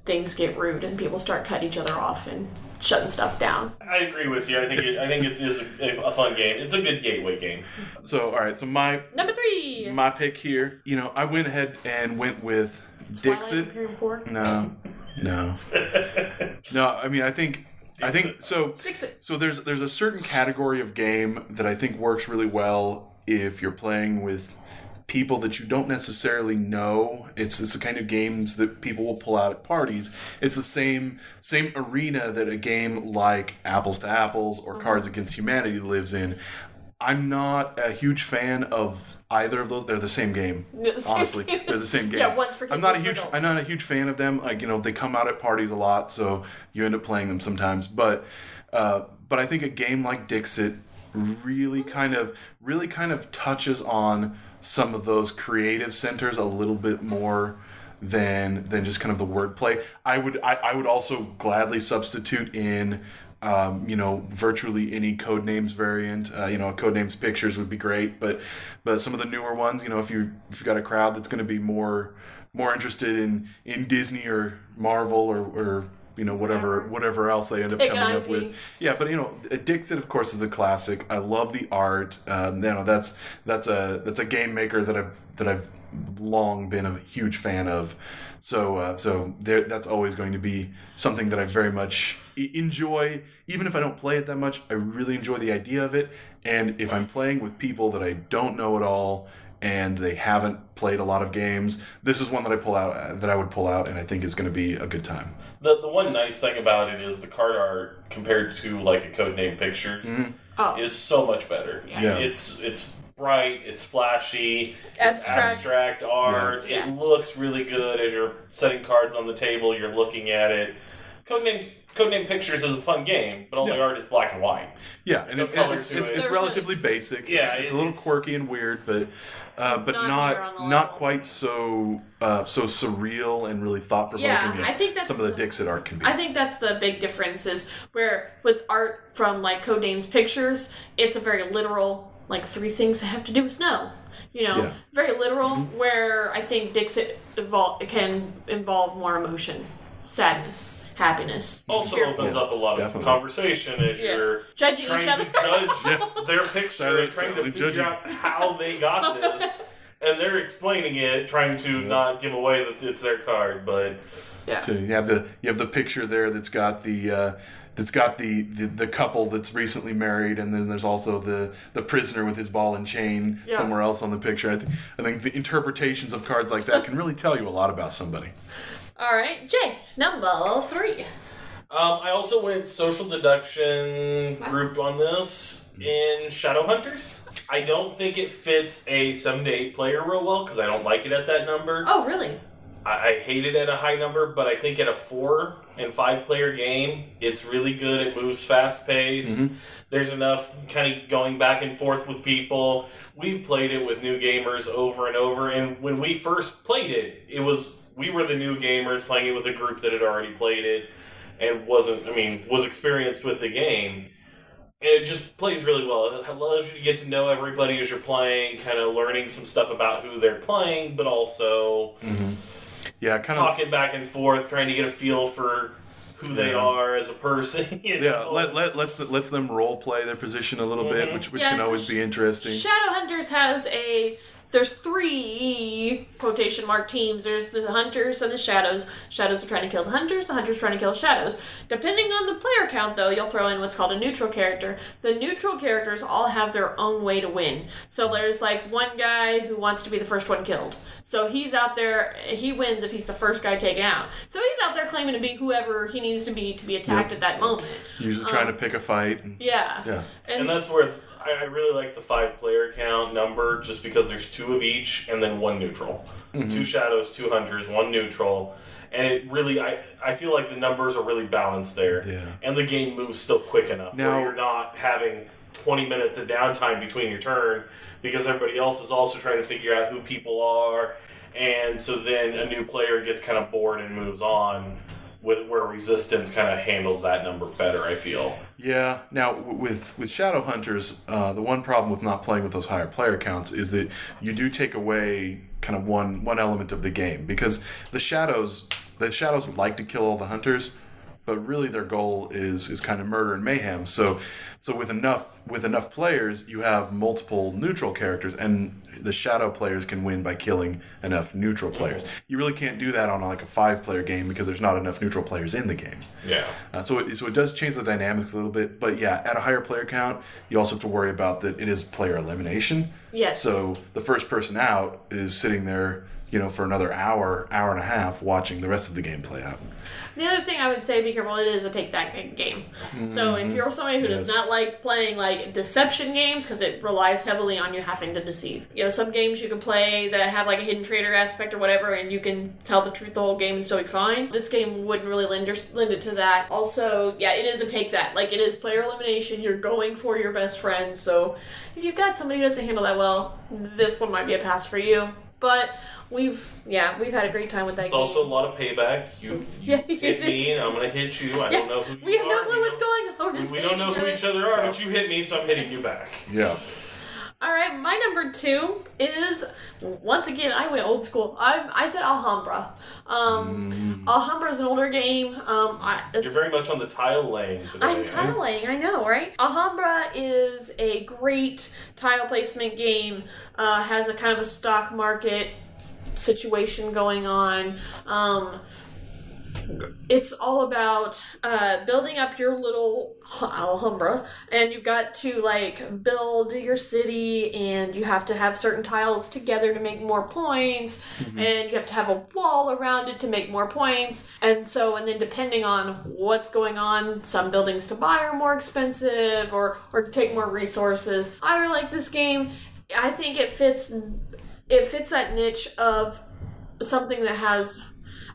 things get rude and people start cutting each other off and shutting stuff down. I agree with you. I think it, I think it is a, a fun game. It's a good gateway game. So, all right. So my Number three. my pick here, you know, I went ahead and went with Twilight Dixit. Imperium No, no, no. I mean, I think, I think so. Dixit. So there's there's a certain category of game that I think works really well if you're playing with people that you don't necessarily know. It's it's the kind of games that people will pull out at parties. It's the same same arena that a game like Apples to Apples or Cards Against Humanity lives in. I'm not a huge fan of either of those. They're the same game. Yeah, the same Honestly, they're the same game. Yeah, one's for I'm kids, not a huge. I'm not a huge fan of them. Like you know, they come out at parties a lot, so you end up playing them sometimes. But uh, but I think a game like Dixit really kind of really kind of touches on some of those creative centers a little bit more than than just kind of the wordplay. I would I, I would also gladly substitute in um, you know virtually any codenames variant. Uh, you know, codenames pictures would be great, but but some of the newer ones, you know, if you if you've got a crowd that's going to be more more interested in in Disney or Marvel or, or you know whatever whatever else they end up coming up with. Yeah, but you know, Dixit of course is a classic. I love the art. Um, you know, that's that's a that's a game maker that I've that I've long been a huge fan of. So uh, so there that's always going to be something that I very much enjoy. Even if I don't play it that much, I really enjoy the idea of it. And if I'm playing with people that I don't know at all and they haven't played a lot of games, this is one that I pull out that I would pull out and I think is going to be a good time. The the one nice thing about it is the card art compared to like a codename pictures mm-hmm. Oh. is so much better. Yeah. It's it's bright, it's flashy, it's Abstract. abstract art. Yeah. It looks really good as you're setting cards on the table, you're looking at it. Codename Codename Pictures is a fun game, but all the art is black and white. Yeah, and No it's, it's, it's, it. it's relatively basic. Yeah, it's, it's it- a little quirky and weird, but uh, but Not not here on the not quite so uh, so surreal and really thought provoking Yeah, as I think that's some of the the- Dixit art can be. I think that's the big difference is where with art from like Codenames pictures, it's a very literal like three things that have to do with snow. You know, Yeah. Mm-hmm. very literal. Where I think Dixit evol- can involve more emotion, sadness, happiness. Also fear- opens Yeah, up a lot definitely. of conversation as Yeah. you're judging trying each to other. judge their picture Silent- and trying to silently figure judging. out how they got this. And they're explaining it, trying to not give away that it's their card, but yeah. So you have the you have the picture there that's got the uh, that's got the, the the couple that's recently married, and then there's also the the prisoner with his ball and chain Yeah. somewhere else on the picture. I think I think the interpretations of cards like that can really tell you a lot about somebody. All right, Jay, number three. Um, I also went social deduction group on this in Shadowhunters. I don't think it fits a seven to eight player real well because I don't like it at that number. Oh, really? I, I hate it at a high number, but I think at a four and five player game, it's really good. It moves fast paced. There's enough kind of going back and forth with people. We've played it with new gamers over and over, and when we first played it, it was we were the new gamers playing it with a group that had already played it and wasn't, I mean, was experienced with the game. And it just plays really well. It allows you to get to know everybody as you're playing, kind of learning some stuff about who they're playing, but also Yeah, kind of. talking back and forth, trying to get a feel for who they Yeah. are as a person. you Yeah, know? let, let's let's lets them role play their position a little bit, Mhm. which which Yeah, can so always be interesting. Shadowhunters has a there's three quotation mark teams. There's the hunters and the shadows. Shadows are trying to kill the hunters. The hunters trying to kill shadows. Depending on the player count, though, you'll throw in what's called a neutral character. The neutral characters all have their own way to win. So there's like one guy who wants to be the first one killed. So he's out there. He wins if he's the first guy taken out. So he's out there claiming to be whoever he needs to be to be attacked Yep. at that moment. Usually trying to um, pick a fight. And, Yeah. yeah, and that's where I, I really like the five player count number just because there's two of each and then one neutral. Mm-hmm. Two shadows, two hunters, one neutral. And it really, I, I feel like the numbers are really balanced there. Yeah. And the game moves still quick enough Now- where you're not having 20 minutes of downtime between your turn because everybody else is also trying to figure out who people are. And so then a new player gets kind of bored and moves on. Where Resistance kind of handles that number better. I feel. Yeah. Now with with Shadow Hunters, uh, the one problem with not playing with those higher player counts is that you do take away kind of one one element of the game because the shadows the shadows would like to kill all the hunters, but really their goal is is kind of murder and mayhem. So so with enough with enough players, you have multiple neutral characters and the shadow players can win by killing enough neutral players. You really can't do that on like a five player game because there's not enough neutral players in the game. Yeah. Uh, so, it, so it does change the dynamics a little bit, but yeah, at a higher player count, you also have to worry about that it is player elimination. Yes. So the first person out is sitting there, you know, for another hour, hour and a half, watching the rest of the game play out. The other thing I would say, be careful, it is a take that game. So if mm-hmm. you're somebody who does not like playing like deception games, because it relies heavily on you having to deceive. You know, some games you can play that have like a hidden traitor aspect or whatever, and you can tell the truth the whole game and still be fine. This game wouldn't really lend, your, lend it to that. Also, yeah, it is a take that. Like it is player elimination. You're going for your best friend. So if you've got somebody who doesn't handle that well, this one might be a pass for you. But we've yeah we've had a great time with that It's game. also a lot of payback. You, you Yeah, hit me, and I'm gonna hit you. I don't know who you We have no clue what's going on. We're just We don't know who hitting each other are, but you hit me, so I'm hitting you back. Yeah. All right, my number two is once again I went old school. I I said Alhambra. Um, Alhambra is an older game. Um, I, You're very much on the tile laying today. I'm tiling. I know, right? Alhambra is a great tile placement game. Uh, has a kind of a stock market situation going on. Um, it's all about uh, building up your little Alhambra, and you've got to like build your city, and you have to have certain tiles together to make more points, and you have to have a wall around it to make more points, and so and then depending on what's going on, some buildings to buy are more expensive, or or take more resources. I really like this game. I think it fits. It fits that niche of something that has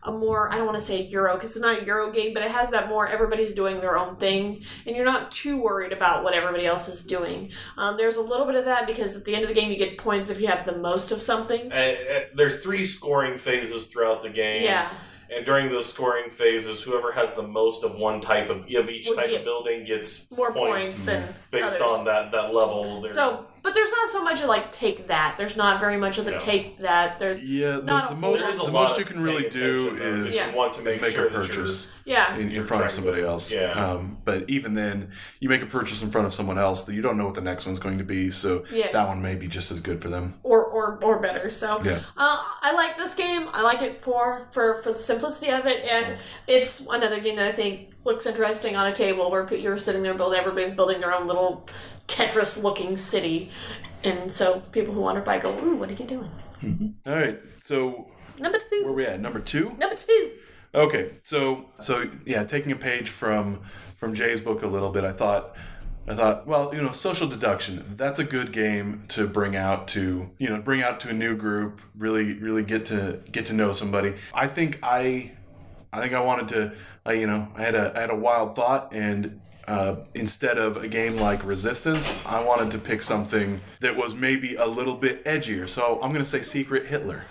a more I don't want to say Euro because it's not a Euro game, but it has that more everybody's doing their own thing, and you're not too worried about what everybody else is doing. Um, there's a little bit of that because at the end of the game you get points if you have the most of something. Uh, uh, there's three scoring phases throughout the game. Yeah, And during those scoring phases, whoever has the most of one type of of each type of building gets more points, than based others. on that that level. They're- So, but there's not so much of like take that. There's not very much of the No. take that. There's Yeah, the, Not the a most whole There is a the most you can really do is, because you want to is make, make sure a purchase yeah. in, in front of somebody else. Yeah. Um, but even then, you make a purchase in front of someone else that you don't know what the next one's going to be, so Yeah. that one may be just as good for them. or or or better. So Yeah. uh, I like this game. I like it for for for the simplicity of it, and it's another game that I think looks interesting on a table where pe- you're sitting there building. Everybody's building their own little Tetris looking city, and so people who want to buy go, ooh, what are you doing? Mm-hmm. All right, so Number two. where we at? Number two. Number two. Okay, so so yeah, taking a page from from Jay's book a little bit, I thought I thought, well, you know, social deduction, that's a good game to bring out to, you know, bring out to a new group, really really get to get to know somebody. I think I I think I wanted to I you know, I had a I had a wild thought and uh, instead of a game like Resistance, I wanted to pick something that was maybe a little bit edgier. So I'm going to say Secret Hitler.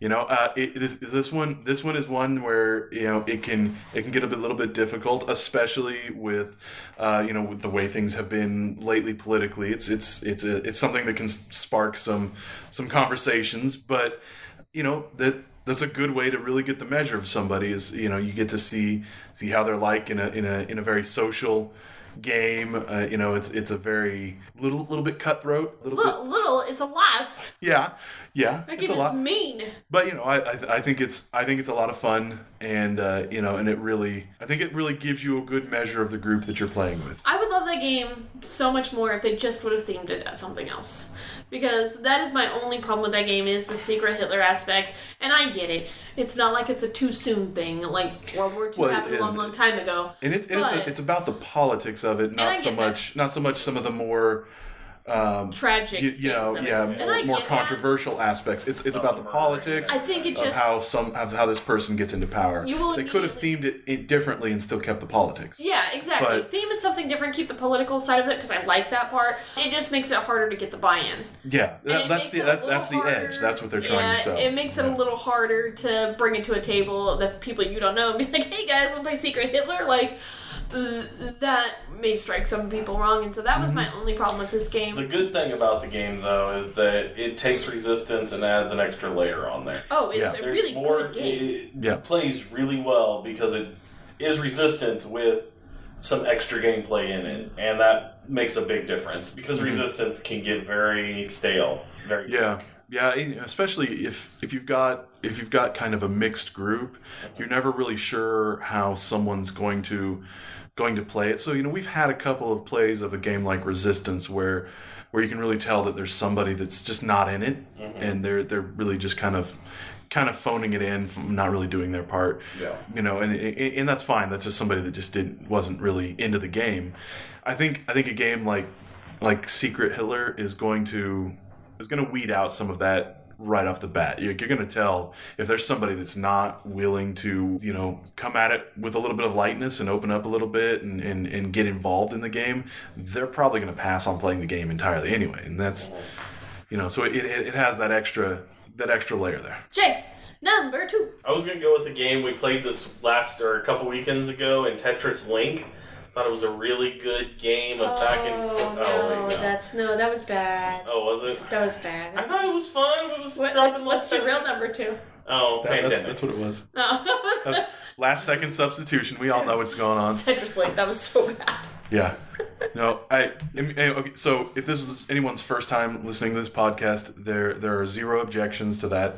You know, uh, it, this this one this one is one where you know it can it can get a bit, little bit difficult, especially with uh, you know with the way things have been lately politically. It's it's it's a, it's something that can spark some some conversations, but you know that that's a good way to really get the measure of somebody. Is you know you get to see see how they're like in a in a in a very social game. Uh, you know, it's it's a very little little bit cutthroat, little bit Little, it's a lot. yeah yeah. Like it's a lot mean. but you know I, I I think it's I think it's a lot of fun and uh, you know and it really I think it really gives you a good measure of the group that you're playing with. I would love that game so much more if they just would have themed it as something else. Because that is my only problem with that game is the secret Hitler aspect. And I get it. It's not like it's a too soon thing, like World War II Well, happened a long, long time ago. And it's and it's But- it's about the politics of it, not so get that. much not so much some of the more um, tragic. you, you know, things it. yeah, more, more get that. controversial aspects. It's it's about the politics I think it of just how some of how this person gets into power. You will they could have themed it, it differently and still kept the politics. Yeah, exactly. But- Theme it something different. Keep the political side of it because I like that part. It just makes it harder to get the buy-in. Yeah, that, that's the it that's that's the edge. That's what they're trying yeah, to sell. It makes it a little harder to bring it to a table that people you don't know and be like, "Hey guys, want to play Secret Hitler?" Like th- that may strike some people wrong, and so that was Mm-hmm. my only problem with this game. The good thing about the game, though, is that it takes resistance and adds an extra layer on there. oh, it's Yeah. a There's really more. good game. It Yeah. plays really well because it is resistance with some extra gameplay in it, and that makes a big difference because Mhm. resistance can get very stale. Very Yeah, yeah, and especially if if you've got if you've got kind of a mixed group, you're never really sure how someone's going to going to play it. So you know, we've had a couple of plays of a game like Resistance where where you can really tell that there's somebody that's just not in it, mm-hmm. and they're they're really just kind of kind of phoning it in, from not really doing their part Yeah. you know, and and that's fine. That's just somebody that just didn't wasn't really into the game. I think I think a game like like Secret Hitler is going to is going to weed out some of that right off the bat. You're, you're going to tell if there's somebody that's not willing to you know come at it with a little bit of lightness and open up a little bit and and, and get involved in the game. They're probably going to pass on playing the game entirely anyway, and that's you know so it, it, it has that extra that extra layer there. Jay, number two. I was gonna go with a game we played this last or a couple weekends ago in Tetris Link. Thought it was a really good game of back and forth. Oh, wait, no. that's no, that was bad. Oh, was it? That was bad. I thought it was fun. It was What, what's little what's your real number two? Oh, That, that's that's what it was. Oh. No, That's last second substitution. We all know what's going on. Tetris Link. That was so bad. Yeah. No, I. I eh, Okay, so if this is anyone's first time listening to this podcast, there there are zero objections to that,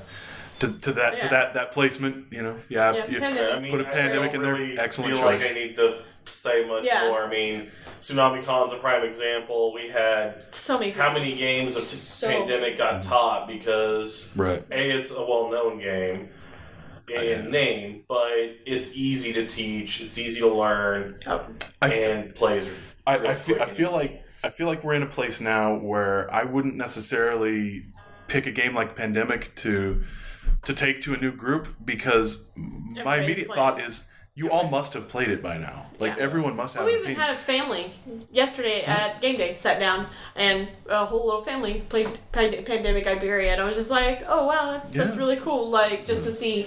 to, to that to that that placement. You know, yeah. Yeah, you- pandemic. I mean, Put a pandemic don't in there. really Excellent feel choice. like I need to say much Yeah. more. I mean, Tsunami Con's a prime example. We had So many. how many games of t- So- pandemic got mm. taught because right. a it's a well-known game in Yeah. name, but it's easy to teach. It's easy to learn Oh, I- and plays. I, real I feel I feel like I feel like we're in a place now where I wouldn't necessarily pick a game like Pandemic to to take to a new group because my Everybody's immediate played thought it. is you all must have played it by now. Like Yeah. everyone must have. Well, we an even opinion. had a family yesterday at game day sat down and a whole little family played Pand- Pandemic Iberia, and I was just like, oh wow, that's that's Yeah. really cool. Like just to see.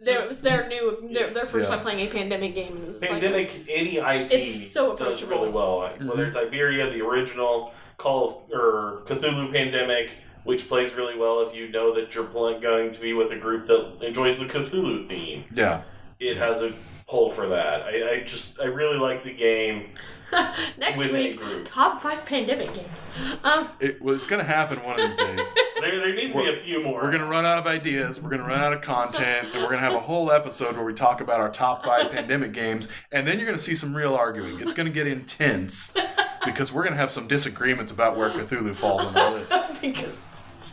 Their, it was their new their, their first Yeah. time playing a pandemic game. and it was like- Pandemic, any IP It's so does approachable. really well. Like, mm-hmm. Whether it's Iberia, the original Call of, or Cthulhu Pandemic, which plays really well if you know that you're pl- going to be with a group that enjoys the Cthulhu theme. Yeah. It has a pull for that. I, I just I really like the game. Next with a week, group. top five pandemic games. Um, It, well, it's going to happen one of these days. There, there needs to be a few more. We're going to run out of ideas. We're going to run out of content, and we're going to have a whole episode where we talk about our top five pandemic games. And then you're going to see some real arguing. It's going to get intense because we're going to have some disagreements about where Cthulhu falls on the list. because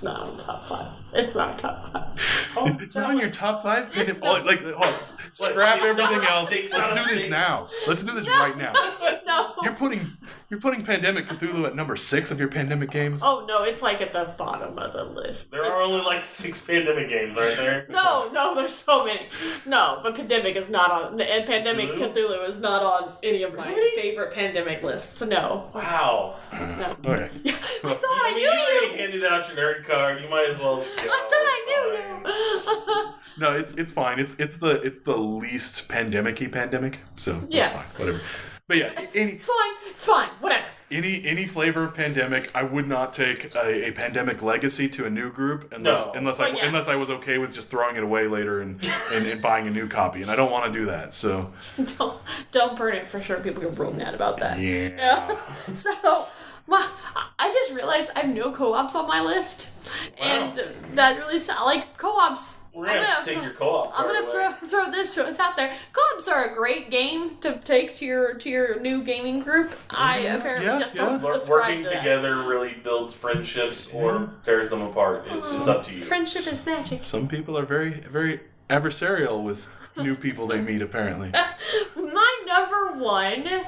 it's not on top five. It's not top five. Oh, It's, it's not on your top five. It's Oh, like, hold scrap it's everything else. six Let's out of do this six. now. Let's do this right now. no. You're putting you're putting Pandemic Cthulhu at number six of your pandemic games. Oh no, it's like at the bottom of the list. There It's- are only like six pandemic games, aren't there? No, no, there's so many. No, but Pandemic is not on. And Pandemic Cthulhu? Cthulhu is not on any of my Really? favorite pandemic lists. No. Wow. No. Okay. I thought I I mean, knew you already you. handed out your nerd card. You might as well just go. I thought I knew. No, it's it's fine. It's it's the it's the least pandemic-y pandemic, so Yeah. it's fine. Whatever. But yeah, any it's fine. It's fine. Whatever. any any flavor of pandemic, I would not take a, a pandemic legacy to a new group unless No. unless I yeah. unless I was okay with just throwing it away later and, and, and buying a new copy, and I don't want to do that. So Don't don't burn it for sure. People get real mad about that. yeah, Yeah. So, my, I just realized I have no co-ops on my list, and that really sound like co-ops. We're gonna I'm have to take throw- your co-op I'm gonna away. throw throw this out there. Co-ops are a great game to take to your to your new gaming group. Mm-hmm. I apparently Yeah, just yeah. don't Wor- subscribe Working to that. together really builds friendships or tears them apart. It's, it's mm-hmm. up to you. Friendship is magic. some people are very very adversarial with new people they meet. Apparently, My number one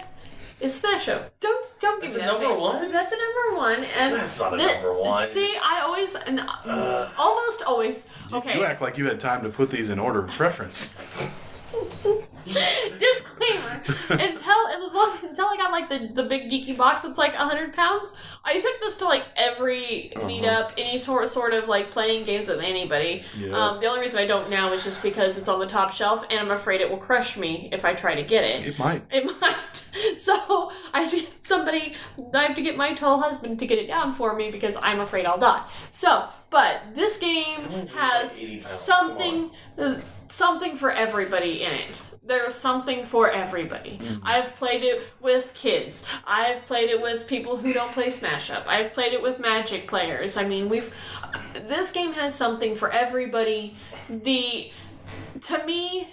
is Smash Up. Don't don't give That's me a that number face. one? That's a number one, and That's not a the- number one. See, I always and uh, almost always okay. You act like you had time to put these in order of preference. Disclaimer: until as long until I got like the the big geeky box that's like hundred pounds, I took this to like every Uh-huh. meetup, any sort sort of like playing games with anybody. Yeah. Um, the only reason I don't now is just because it's on the top shelf, and I'm afraid it will crush me if I try to get it. It might. It might. So I have to get somebody. I have to get my tall husband to get it down for me because I'm afraid I'll die. So, but this game has like something, uh, something for everybody in it. There's something for everybody. Mm-hmm. I've played it with kids. I've played it with people who don't play Smash Up. I've played it with Magic players. I mean, we've. This game has something for everybody. The to me,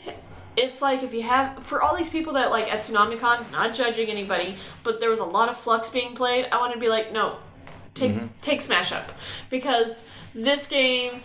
it's like if you have for all these people that like at TsunamiCon, not judging anybody, but there was a lot of Fluxx being played. I want to be like, no, take mm-hmm. take Smash Up because this game.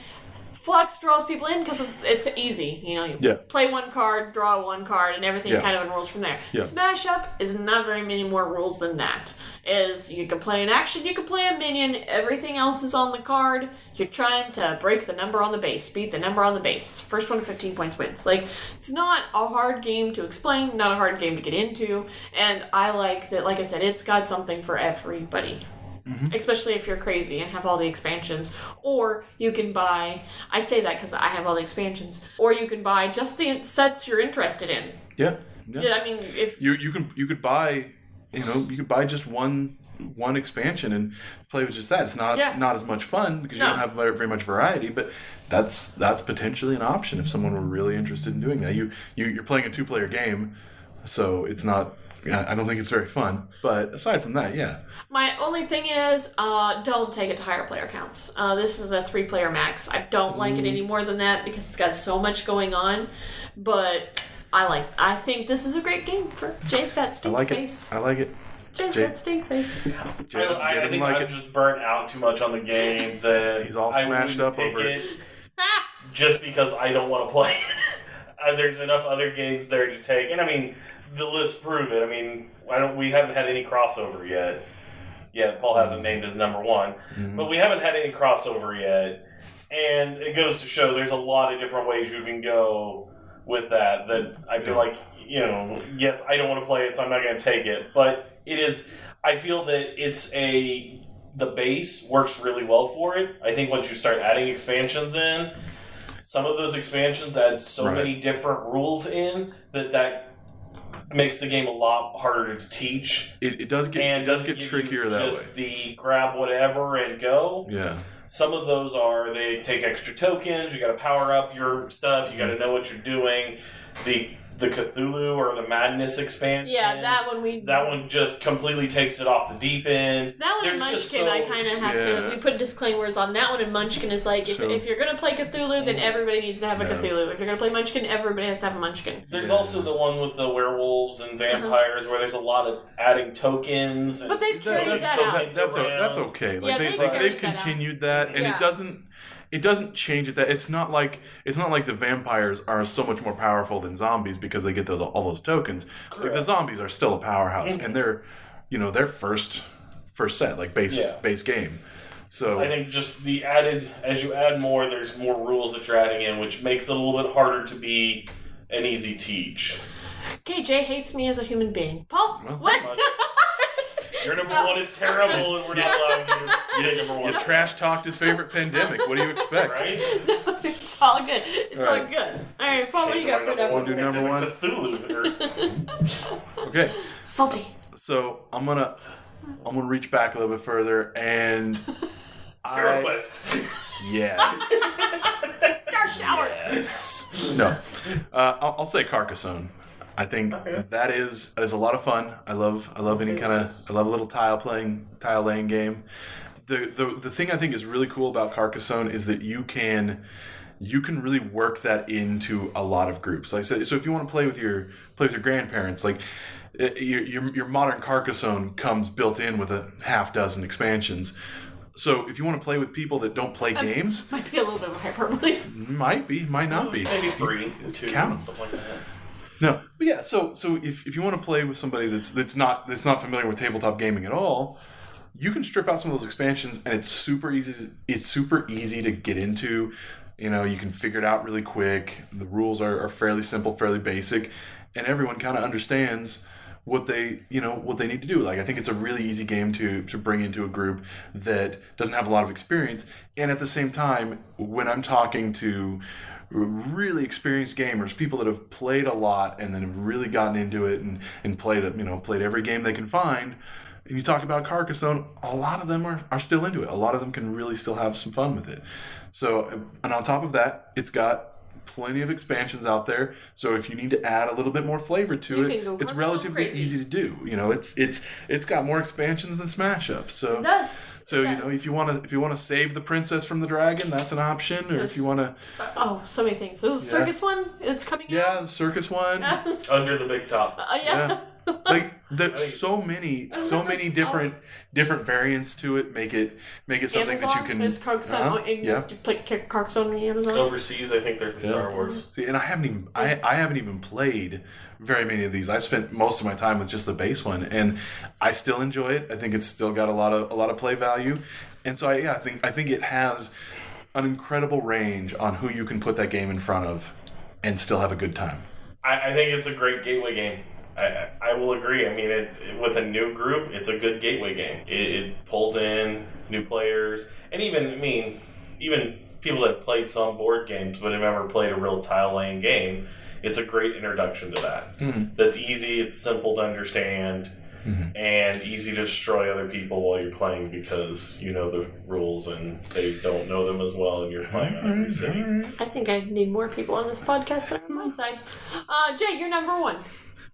Fluxx draws people in because it's easy. You know, you Yeah. play one card, draw one card, and everything Yeah. kind of unrolls from there. Yeah. Smash Up is not very many more rules than that. Is you can play an action, you can play a minion, everything else is on the card. You're trying to break the number on the base, beat the number on the base. First one to 15 points wins. Like, it's not a hard game to explain, not a hard game to get into, and I like that, like I said, it's got something for everybody. Mm-hmm. Especially if you're crazy and have all the expansions. Or you can buy, I say that because I have all the expansions, or you can buy just the sets you're interested in. Yeah. yeah. Yeah, I mean, if You you can you could buy you know you could buy just one one expansion and play with just that. It's not Yeah. not as much fun because you don't have very, very much variety, but that's that's potentially an option if someone were really interested in doing that. You you you're playing a two player game, so it's not. I I don't think it's very fun. But aside from that, yeah, My only thing is, uh, don't take it to higher player counts. Uh, this is a three player max. I don't like it any more than that because it's got so much going on. But I like. I think this is a great game for Jay's got I like face. it. I like it. Jay's Jay- got stink face. Jay I, Jay I, I doesn't think like I'm it. just burnt out too much on the game that He's all I smashed up over pick it. Just because I don't want to play. Uh, There's enough other games there to take, and I mean, the list prove it. I mean, I don't. We haven't had any crossover yet. Yeah, Paul hasn't named his number one, Mm-hmm. but we haven't had any crossover yet, and it goes to show there's a lot of different ways you can go with that. That I feel Yeah. like you know, yes, I don't want to play it, so I'm not going to take it, but it is. I feel that it's a the base works really well for it. I think once you start adding expansions in, some of those expansions add so Right. many different rules in that that makes the game a lot harder to teach It, it does get and it does get trickier that just way. the grab whatever and go. Yeah. Some of those are they take extra tokens. You got to power up your stuff. You got to mm. know what you're doing. The the Cthulhu or the Madness expansion. Yeah, that one we. that one just completely takes it off the deep end. That one in There's just Munchkin, I kind of have Yeah. to. We put disclaimers on that one. In Munchkin is like if, So- if you're gonna play Cthulhu, then mm-hmm. everybody needs to have a Yeah. Cthulhu. If you're gonna play Munchkin, everybody has to have a Munchkin. There's Yeah. also the one with the werewolves and uh-huh. vampires where there's a lot of adding tokens. And But they've That- carried that's, that that- out. that's, o- that's okay. Like Yeah, they, they've they, carried they've that out. continued that, and Yeah. it doesn't it doesn't change it. That it's not like it's not like the vampires are so much more powerful than zombies because they get those, all those tokens. Like the zombies are still a powerhouse, and mm-hmm. they're you know their first first set like base Yeah. base game. So I think just the added as you add more, there's more rules that you're adding in, which makes it a little bit harder to be an easy teach. Okay, Jay hates me as a human being. Paul, Well, what? much. Your number one is terrible, and we're not allowing you to say number you one. trash talked his favorite pandemic. What do you expect? Right? it's all good. It's all, All right. good. All right, Paul, what do you got for Number number Wanna do number one? Cthulhu. Or, Okay, Salty. so I'm gonna I'm gonna reach back a little bit further and. I, Request. yes. Dark Shower. Yes. No, uh, I'll, I'll say Carcassonne. I think Okay. that is is a lot of fun. I love I love any kind of I love a little tile playing tile laying game. The, the the thing I think is really cool about Carcassonne is that you can you can really work that into a lot of groups. Like I said, so if you want to play with your play with your grandparents, like uh, your your, your modern Carcassonne comes built in with a half dozen expansions. So if you want to play with people that don't play games, Might be a little bit of hyperbole. might be, might not be. Maybe three, two, Count 'em. something like that. No, but yeah. So so if, if you want to play with somebody that's that's not that's not familiar with tabletop gaming at all, you can strip out some of those expansions, and it's super easy. To, it's super easy to get into. You know, you can figure it out really quick. The rules are, are fairly simple, fairly basic, and everyone kind of understands what they you know what they need to do like i think it's a really easy game to to bring into a group that doesn't have a lot of experience and at the same time when i'm talking to really experienced gamers people that have played a lot and then have really gotten into it and and played it you know played every game they can find and you talk about Carcassonne, a lot of them are, are still into it. A lot of them can really still have some fun with it. So, and on top of that, it's got plenty of expansions out there. So if you need to add a little bit more flavor to You it, it's relatively easy to do. You know, it's it's it's got more expansions than Smash Up. So It does. So It you know, if you want to if you want to save the princess from the dragon, that's an option. Or if you want to, Oh, so many things. There's a Yeah. circus one. It's coming yeah, the circus one. out. Under the big top. Uh, yeah. Like there's so many so many this. different different variants to it make it make it something Amazon. that you can There's Carcassonne. And yeah You play Carcassonne on Amazon. Overseas, I think there's a Star Wars. See, and I haven't even I, I haven't even played very many of these. I've spent most of my time with just the base one, and I still enjoy it. I think it's still got a lot of a lot of play value, and so I, yeah, I think I think it has an incredible range on who you can put that game in front of, and still have a good time. I, I think it's a great gateway game. I, I I will agree. I mean, it, with a new group, it's a good gateway game. It, it pulls in new players, and even I mean, even people that played some board games but have never played a real tile laying game. It's a great introduction to that. Mhm. That's easy. It's simple to understand. Mhm. And easy to destroy other people while you're playing because you know the rules and they don't know them as well, and you're playing on every city. I think I need more people on this podcast than on my side. Uh, Jay, you're number one.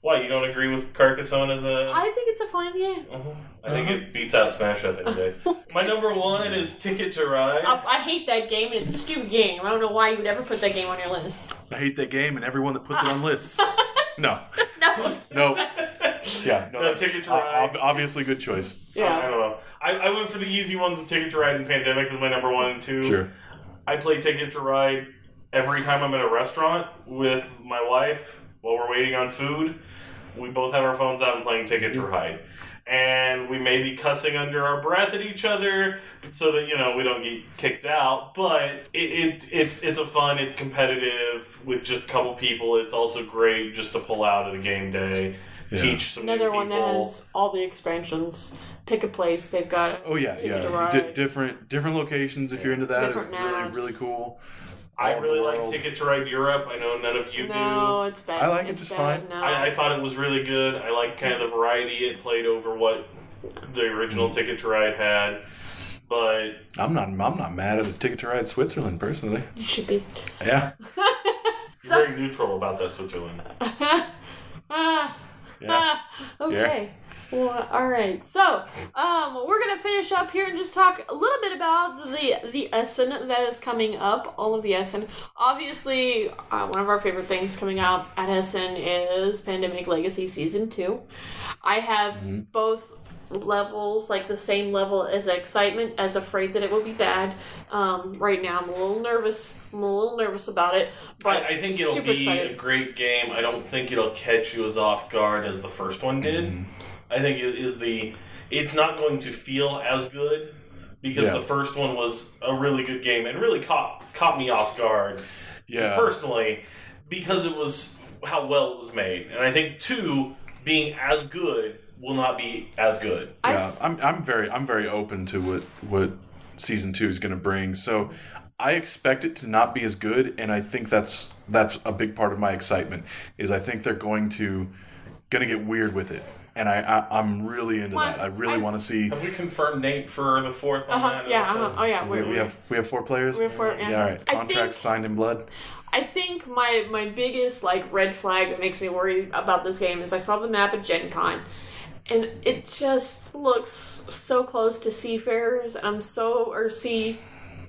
Why you don't agree with Carcassonne as a? I think it's a fine game. Mhm. I think it beats out Smash Up any day. My number one is Ticket to Ride. I, I hate that game, and it's a stupid game. I don't know why you would ever put that game on your list. I hate that game, and everyone that puts it on lists. No, No. no, yeah, no. No, that's Ticket to Ride. ob- obviously, good choice. Yeah. I Yeah. don't know. I, I went for the easy ones with Ticket to Ride and Pandemic as my number one and two. Sure. I play Ticket to Ride every time I'm at a restaurant with my wife while we're waiting on food. We both have our phones out and playing Ticket to Ride. And we may be cussing under our breath at each other so that you know we don't get kicked out. But it, it it's it's a fun, it's competitive with just a couple people. It's also great just to pull out at a game day, Yeah. teach some new Another one that has all the expansions. Pick a place. They've got. Oh yeah, yeah. D- different different locations if you're into that is Different really maps. really cool. I really the like. Ticket to Ride Europe. I know none of you do. No, it's bad. I like it it's just fine. No. I, I thought it was really good. I like kind of the variety it played over what the original Mm. Ticket to Ride had. But I'm not I'm not mad at a ticket to ride Switzerland personally. you should be. Yeah, you're So- very neutral about that Switzerland. ah, yeah. ah, okay. Well, all right. So, um, we're gonna finish up here and just talk a little bit about the the Essen that is coming up. All of the Essen. Obviously, uh, one of our favorite things coming out at Essen is Pandemic Legacy Season Two. I have both levels, like the same level as excitement, as afraid that it will be bad. Um, right now, I'm a little nervous. I'm a little nervous about it, but I, I think it'll super be a great game. I don't think it'll catch you as off guard as the first one did. Mm-hmm. I think it is the. It's not going to feel as good because Yeah. the first one was a really good game and really caught caught me off guard. Yeah. personally because it was how well it was made, and I think two being as good will not be as good. I yeah, s- I'm, I'm very I'm very open to what what season two is going to bring. So I expect it to not be as good, and I think that's that's a big part of my excitement. Is I think they're going to going to get weird with it, and I, I I'm really into Well, that. I really I- want to see. Have we confirmed Nate for the fourth on Uh-huh, that? yeah, uh-huh. Oh yeah, So we're, we, we have we have four players. we have four, yeah. all right. I Contracts signed in blood. I think my my biggest like red flag that makes me worry about this game is I saw the map at Gen Con and it just looks so close to Seafarers and I'm so or Sea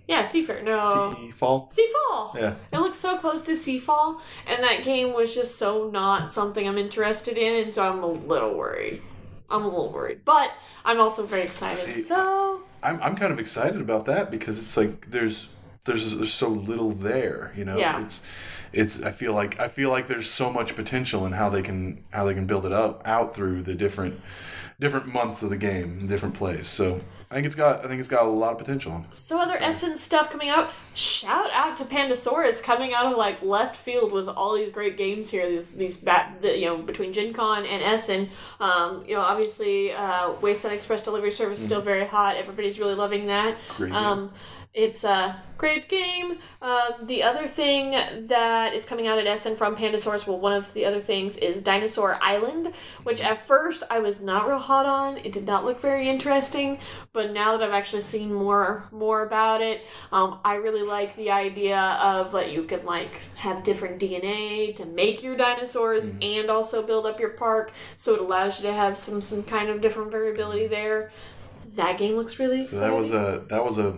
yeah, Seafarer. No. Sea fall. Seafall. Yeah. It looks so close to Seafall, and that game was just so not something I'm interested in, and so I'm a little worried. I'm a little worried, but I'm also very excited. See, so I'm I'm kind of excited about that because it's like there's there's there's so little there. You know, Yeah. it's it's. I feel like I feel like there's so much potential in how they can how they can build it up out through the different different months of the game, different plays. So I think it's got I think it's got a lot of potential. So other Essen stuff coming out. Shout out to Pandasaurus coming out of like left field with all these great games here. These these bat the, you know between Gen Con and Essen. Um, you know obviously uh, Wasteland Express delivery service is still very hot. Everybody's really loving that. Great. Um, it's a great game. Um, the other thing that is coming out at Essen from Pandasaurus, well, one of the other things is Dinosaur Island, which at first I was not real hot on. It did not look very interesting, but now that I've actually seen more more about it, um, I really like the idea of that you can like have different DNA to make your dinosaurs and also build up your park, so it allows you to have some some kind of different variability there. That game looks really So exciting. that was a that was a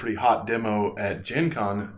pretty hot demo at Gen Con.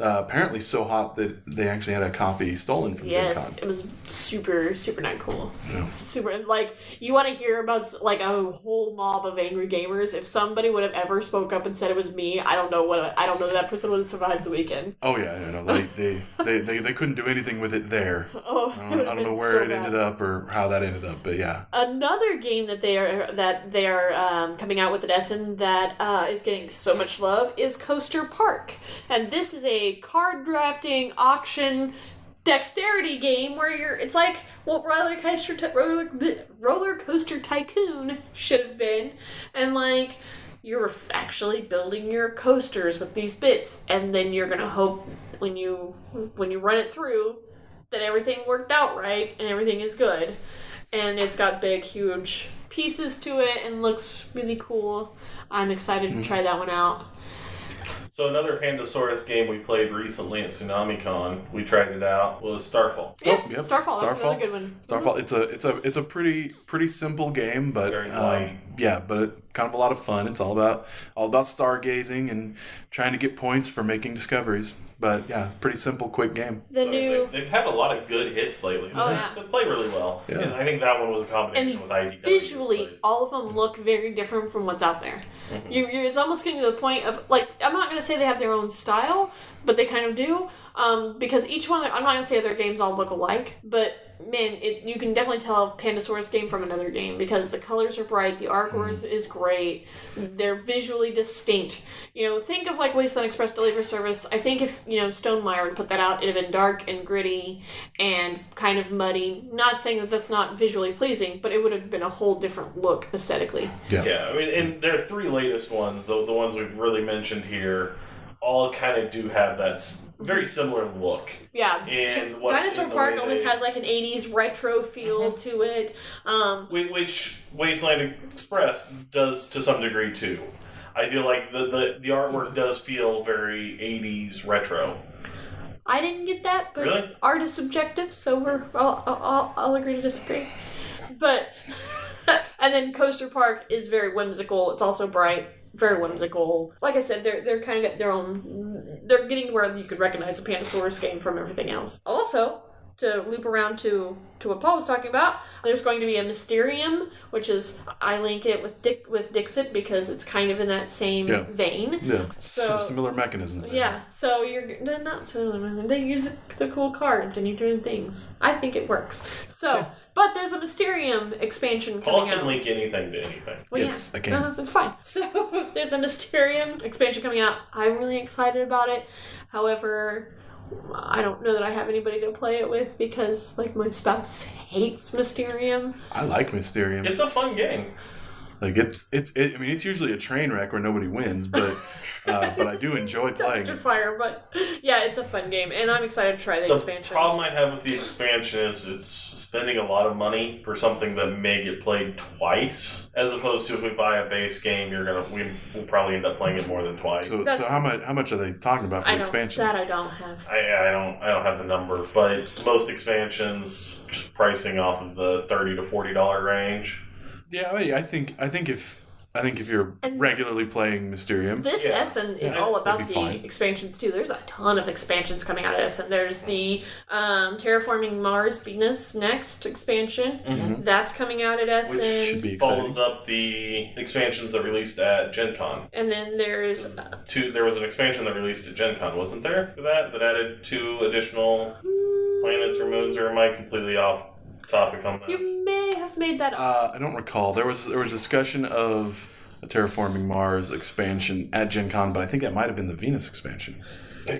Uh, apparently so hot that they actually had a copy stolen from Yes, it was super, super not cool. Yeah. Super like you want to hear about like a whole mob of angry gamers. If somebody would have ever spoke up and said it was me, I don't know what I don't know that, that person would have survived the weekend. Oh yeah, no, no, they, they, they, they, they couldn't do anything with it there. Oh, I don't, I don't know where it ended up or how that ended up, but yeah. Another game that they are that they are um, coming out with at Essen that uh, is getting so much love is Coaster Park, and this is a card drafting auction dexterity game where you're it's like what roller coaster ty- roller, roller coaster tycoon should have been. And like you're actually building your coasters with these bits and then you're gonna hope when you when you run it through that everything worked out right and everything is good. And it's got big huge pieces to it and looks really cool. I'm excited to hmm. try that one out So another Pandasaurus game we played recently at TsunamiCon, we tried it out, was Starfall. yeah, yep. starfall, that's Starfall. another good one Starfall. It's a it's a it's a pretty pretty simple game, but Very um, yeah, but it, kind of a lot of fun. It's all about all about stargazing and trying to get points for making discoveries. But yeah, pretty simple, quick game. the So new they've, they've had a lot of good hits lately. Oh, They- yeah. They play really well. Yeah. And I think that one was a combination And with IDW. visually but- all of them look very different from what's out there Mm-hmm. you, you're, it's almost getting to the point of like i'm not going to say they have their own style but they kind of do um, because each one i'm not going to say their games all look alike but man it, you can definitely tell pandasaurus game from another game because the colors are bright the artwork mm-hmm. is, is great they're visually distinct. You know think of like wasteland express delivery service. I think if you know Stonemaier would put that out it'd have been dark and gritty and kind of muddy. Not saying that that's not visually pleasing but it would have been a whole different look aesthetically. Yeah. Yeah, I mean, and their three latest ones, the, the ones we've really mentioned here, all kind of do have that mhm. very similar look. Yeah, And what- Dinosaur in Park way almost has like an '80s retro feel mm-hmm. to it. Um, Which Wasteland Express does to some degree too. I feel like the, the, the artwork mm-hmm. does feel very 80s retro. I didn't get that, but Really? art is subjective, so we're I'll, I'll, I'll agree to disagree. But and then Coaster Park is very whimsical. It's also bright, very whimsical. Like I said, they're they're kind of their own. They're getting to where you could recognize a Pandasaurus game from everything else. Also. To loop around to to what Paul was talking about, there's going to be a Mysterium, which is I link it with Dick with Dixit because it's kind of in that same Yeah. vein. Yeah, So- some similar mechanisms. there. Yeah, so you're they're not so they use the cool cards and you're doing things. I think it works. So, but there's a Mysterium expansion Paul coming out. Paul can link anything to anything. Well, Yes, yeah. I can. Uh, it's fine. So there's a Mysterium expansion coming out. I'm really excited about it. However, I don't know that I have anybody to play it with because like my spouse hates Mysterium. I like Mysterium. It's a fun game. Like it's it's it, I mean it's usually a train wreck where nobody wins, but uh, but I do enjoy playing. Dumpster it. fire, but yeah, it's a fun game, and I'm excited to try the, expansion. The expansion. problem I have with the expansion is it's spending a lot of money for something that may get played twice, as opposed to if we buy a base game, you're gonna we will probably end up playing it more than twice. So That's- so how much how much are they talking about for I the expansion? that I don't have. I, I don't I don't have the number, but most expansions just pricing off of the thirty to forty dollar range. Yeah, I, mean, I think I think if I think if you're And- regularly playing Mysterium, This Yeah. Essen is Yeah, all about the fine. expansions too. There's a ton of expansions coming out of Essen. There's the um, Terraforming Mars Venus next expansion. That's coming out at Essen. which Mm-hmm. should be exciting. Follows up the expansions that released at Gen Con. and then there's Two, there was an expansion that released at Gen Con, wasn't there? For that, that added two additional planets or moons, or am I completely off topic on that? You may have made that up. Uh, I don't recall. There was there was discussion of a terraforming Mars expansion at Gen Con, but I think that might have been the Venus expansion.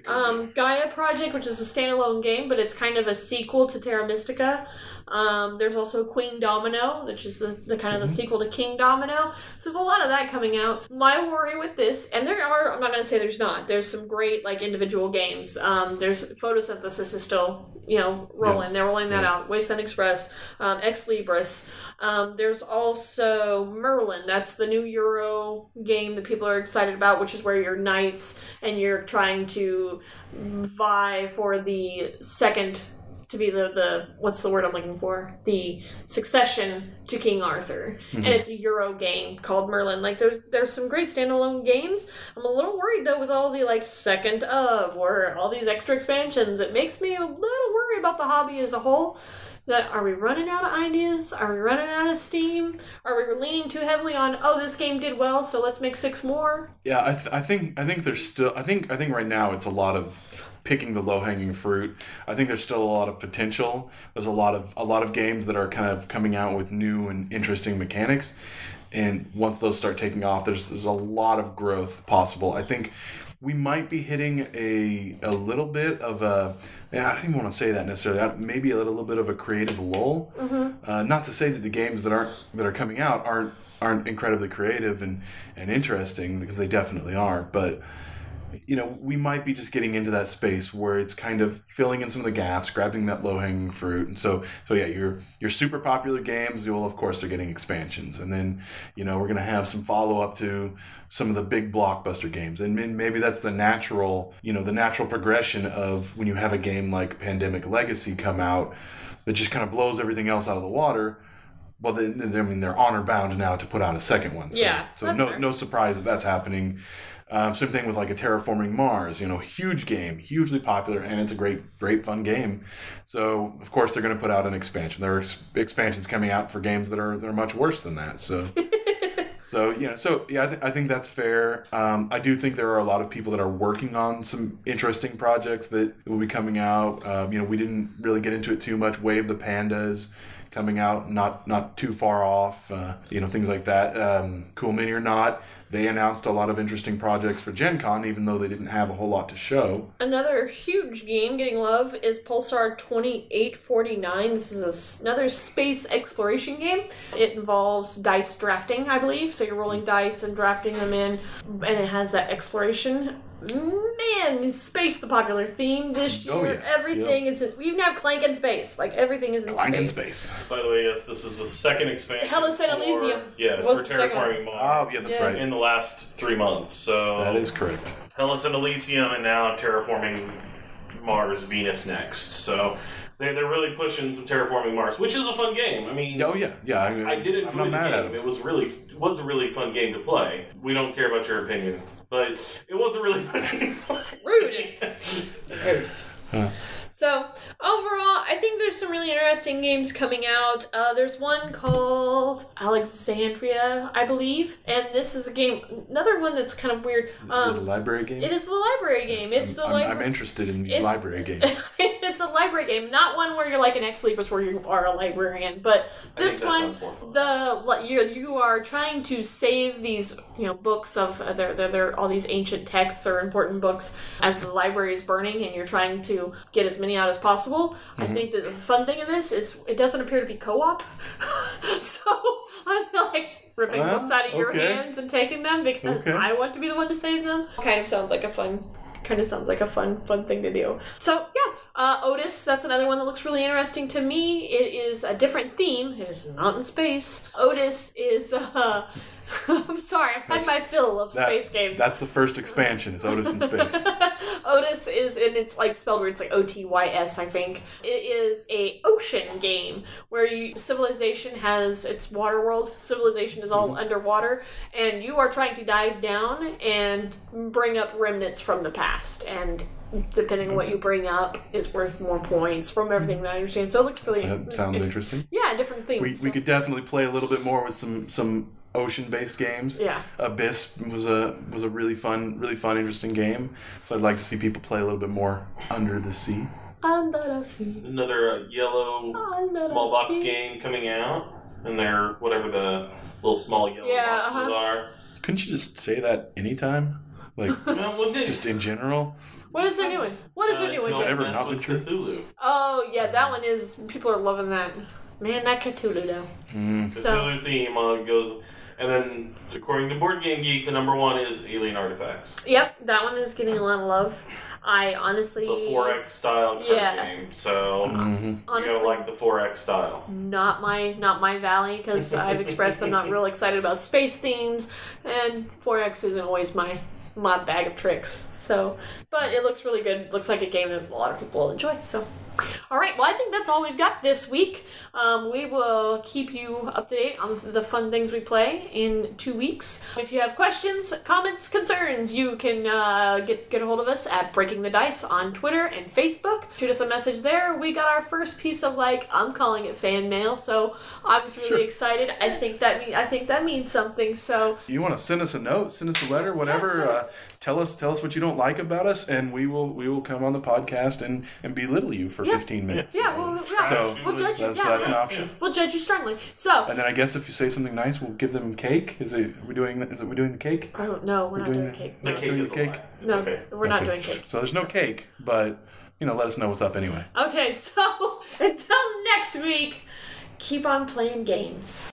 um, Gaia Project, which is a standalone game, but it's kind of a sequel to Terra Mystica. Um, there's also Queendomino, which is the, the kind of the sequel to Kingdomino. So there's a lot of that coming out. My worry with this, and there are, I'm not going to say there's not, there's some great like individual games. Um, there's photosynthesis is still, you know, rolling. They're rolling that Yeah. out. Wasteland Express, um, Ex Libris. Um, there's also Merlin. That's the new Euro game that people are excited about, which is where you're knights and you're trying to vie for the second to be the the what's the word I'm looking for the succession to King Arthur, and mm-hmm. it's a Euro game called Merlin. Like there's there's some great standalone games. I'm a little worried though with all the like second of or all these extra expansions. It makes me a little worried about the hobby as a whole. That are we running out of ideas? Are we running out of steam? Are we leaning too heavily on oh this game did well so let's make six more? Yeah, I, th- I think I think there's still I think I think right now it's a lot of picking the low hanging fruit. I think there's still a lot of potential. There's a lot of a lot of games that are kind of coming out with new and interesting mechanics, and once those start taking off, there's there's a lot of growth possible. I think we might be hitting a a little bit of a. and I don't even want to say that necessarily. Maybe a little bit of a creative lull. Uh, not to say that the games that aren't that are coming out aren't aren't incredibly creative and and interesting because they definitely are. But you know, we might be just getting into that space where it's kind of filling in some of the gaps, grabbing that low hanging fruit. And so, so yeah, your your super popular games, well, of course, they're getting expansions, and then you know we're gonna have some follow up to some of the big blockbuster games, and, and maybe that's the natural, you know, the natural progression of when you have a game like Pandemic Legacy come out that just kind of blows everything else out of the water. Well, they, they- I mean, they're honor bound now to put out a second one. So, Yeah, So no, fair. no surprise that that's happening. Um, same thing with like a terraforming Mars. You know, huge game, hugely popular, and it's a great, great fun game. So of course they're going to put out an expansion. There are ex- expansions coming out for games that are that are much worse than that. So. So you know, so yeah, I, th- I think that's fair. Um, I do think there are a lot of people that are working on some interesting projects that will be coming out. Um, you know, we didn't really get into it too much. Wave the Pandas coming out, not not too far off. Uh, you know, things like that. Um, cool Mini or not, they announced a lot of interesting projects for Gen Con, even though they didn't have a whole lot to show. Another huge game getting love is Pulsar 2849. This is another space exploration game. It involves dice drafting, I believe. So you're rolling dice and drafting them in, and it has that exploration. Man, space the popular theme this oh, year. Oh, yeah. Everything is. In, we even have Clank in space. Like everything is in Blank in space. space. By the way, yes, this is the second expansion. Hellas and for- Elysium Yeah, was for the second one. Terraforming Mars. Oh, yeah, that's Yeah. right. In the last three months. So That is correct. Hell Hellas and Elysium, and now Terraforming Mars, Venus next. So they're, they're really pushing some Terraforming Mars, which is a fun game. I mean, Oh yeah, yeah. I, I did I'm enjoy not the mad game. them. It was really it was a really fun game to play. We don't care about your opinion, but it wasn't really funny. game. to play. Rude. So overall, I think there's some really interesting games coming out. Uh, there's one called Alexandria, I believe, and this is a game. Another one that's kind of weird. is it a Um, library game? it is the library game. It's the I'm. I'm interested in these library games. it's a library game, not one where you're like an ex libris where you are a librarian, but this one sounds more fun. the you you are trying to save these you know books of uh, they're, they're all these ancient texts or important books as the library is burning and you're trying to get as many out as possible i Mm-hmm. think that the fun thing of this is it doesn't appear to be co-op so i'm like ripping Well, books out of your okay. hands and taking them because Okay. i want to be the one to save them kind of sounds like a fun kind of sounds like a fun fun thing to do so yeah Uh, Otys, that's another one that looks really interesting to me. It is a different theme. It is not in space. Otys is. Uh, I'm sorry, I've had my fill of That- space games. That's the first expansion. Is Otys in space? Otys is, and it's like spelled weird. It's like O T Y S, I think. It is a ocean game where you, civilization has its water world. Civilization is all Mm-hmm. underwater, and you are trying to dive down and bring up remnants from the past. And depending on what you bring up, is worth more points from everything that I understand. So it looks really. That sounds interesting. Yeah, different themes. We, we could definitely play a little bit more with some some ocean based games. Yeah. Abyss was a was a really fun really fun interesting game. So I'd like to see people play a little bit more under the sea. Under the sea. Another uh, yellow Under small box sea. game coming out, and they're whatever the little small yellow Yeah, boxes uh-huh. are. Couldn't you just say that anytime? Like No, just in general? What is their new one? What is their Uh, new one? don't ever mess not with been Cthulhu. Oh yeah, that one is. People are loving that. Man, that Cthulhu though. Mm. So theme uh, goes, and then according to Board Game Geek, the number one is Alien Artifacts. yep, that one is getting a lot of love. I honestly, It's a 4X style card Yeah. game, so Mhm. you honestly, gotta like the 4X style. not my not my valley because I've expressed I'm not real excited about space themes, and 4X isn't always my my bag of tricks. So, but it looks really good. Looks like a game that a lot of people will enjoy. So. All right, well, I think that's all we've got this week. Um, we will keep you up to date on the fun things we play in two weeks. If you have questions, comments, concerns, you can uh, get get a hold of us at Breaking the Dice on Twitter and Facebook. Shoot us a message there. We got our first piece of like I'm calling it fan mail, so I was really Sure. excited. I think that mean I think that means something. So You want to send us a note, send us a letter, whatever. uh, us- tell us tell us what you don't like about us, and we will we will come on the podcast and and belittle you for Yeah. 15 minutes. yeah, we'll, yeah, So, we'll judge you. That's Yeah, that's an option. we'll judge you strongly. So And then I guess if you say something nice, we'll give them cake. Is it? Are we doing? Is it? We doing the cake? I don't know. We're, not doing doing the- cake. The No. cake Doing is the cake? It's No, okay. we're not Okay. doing cake. So there's no cake, but you know, let us know what's up anyway. Okay, so until next week, keep on playing games.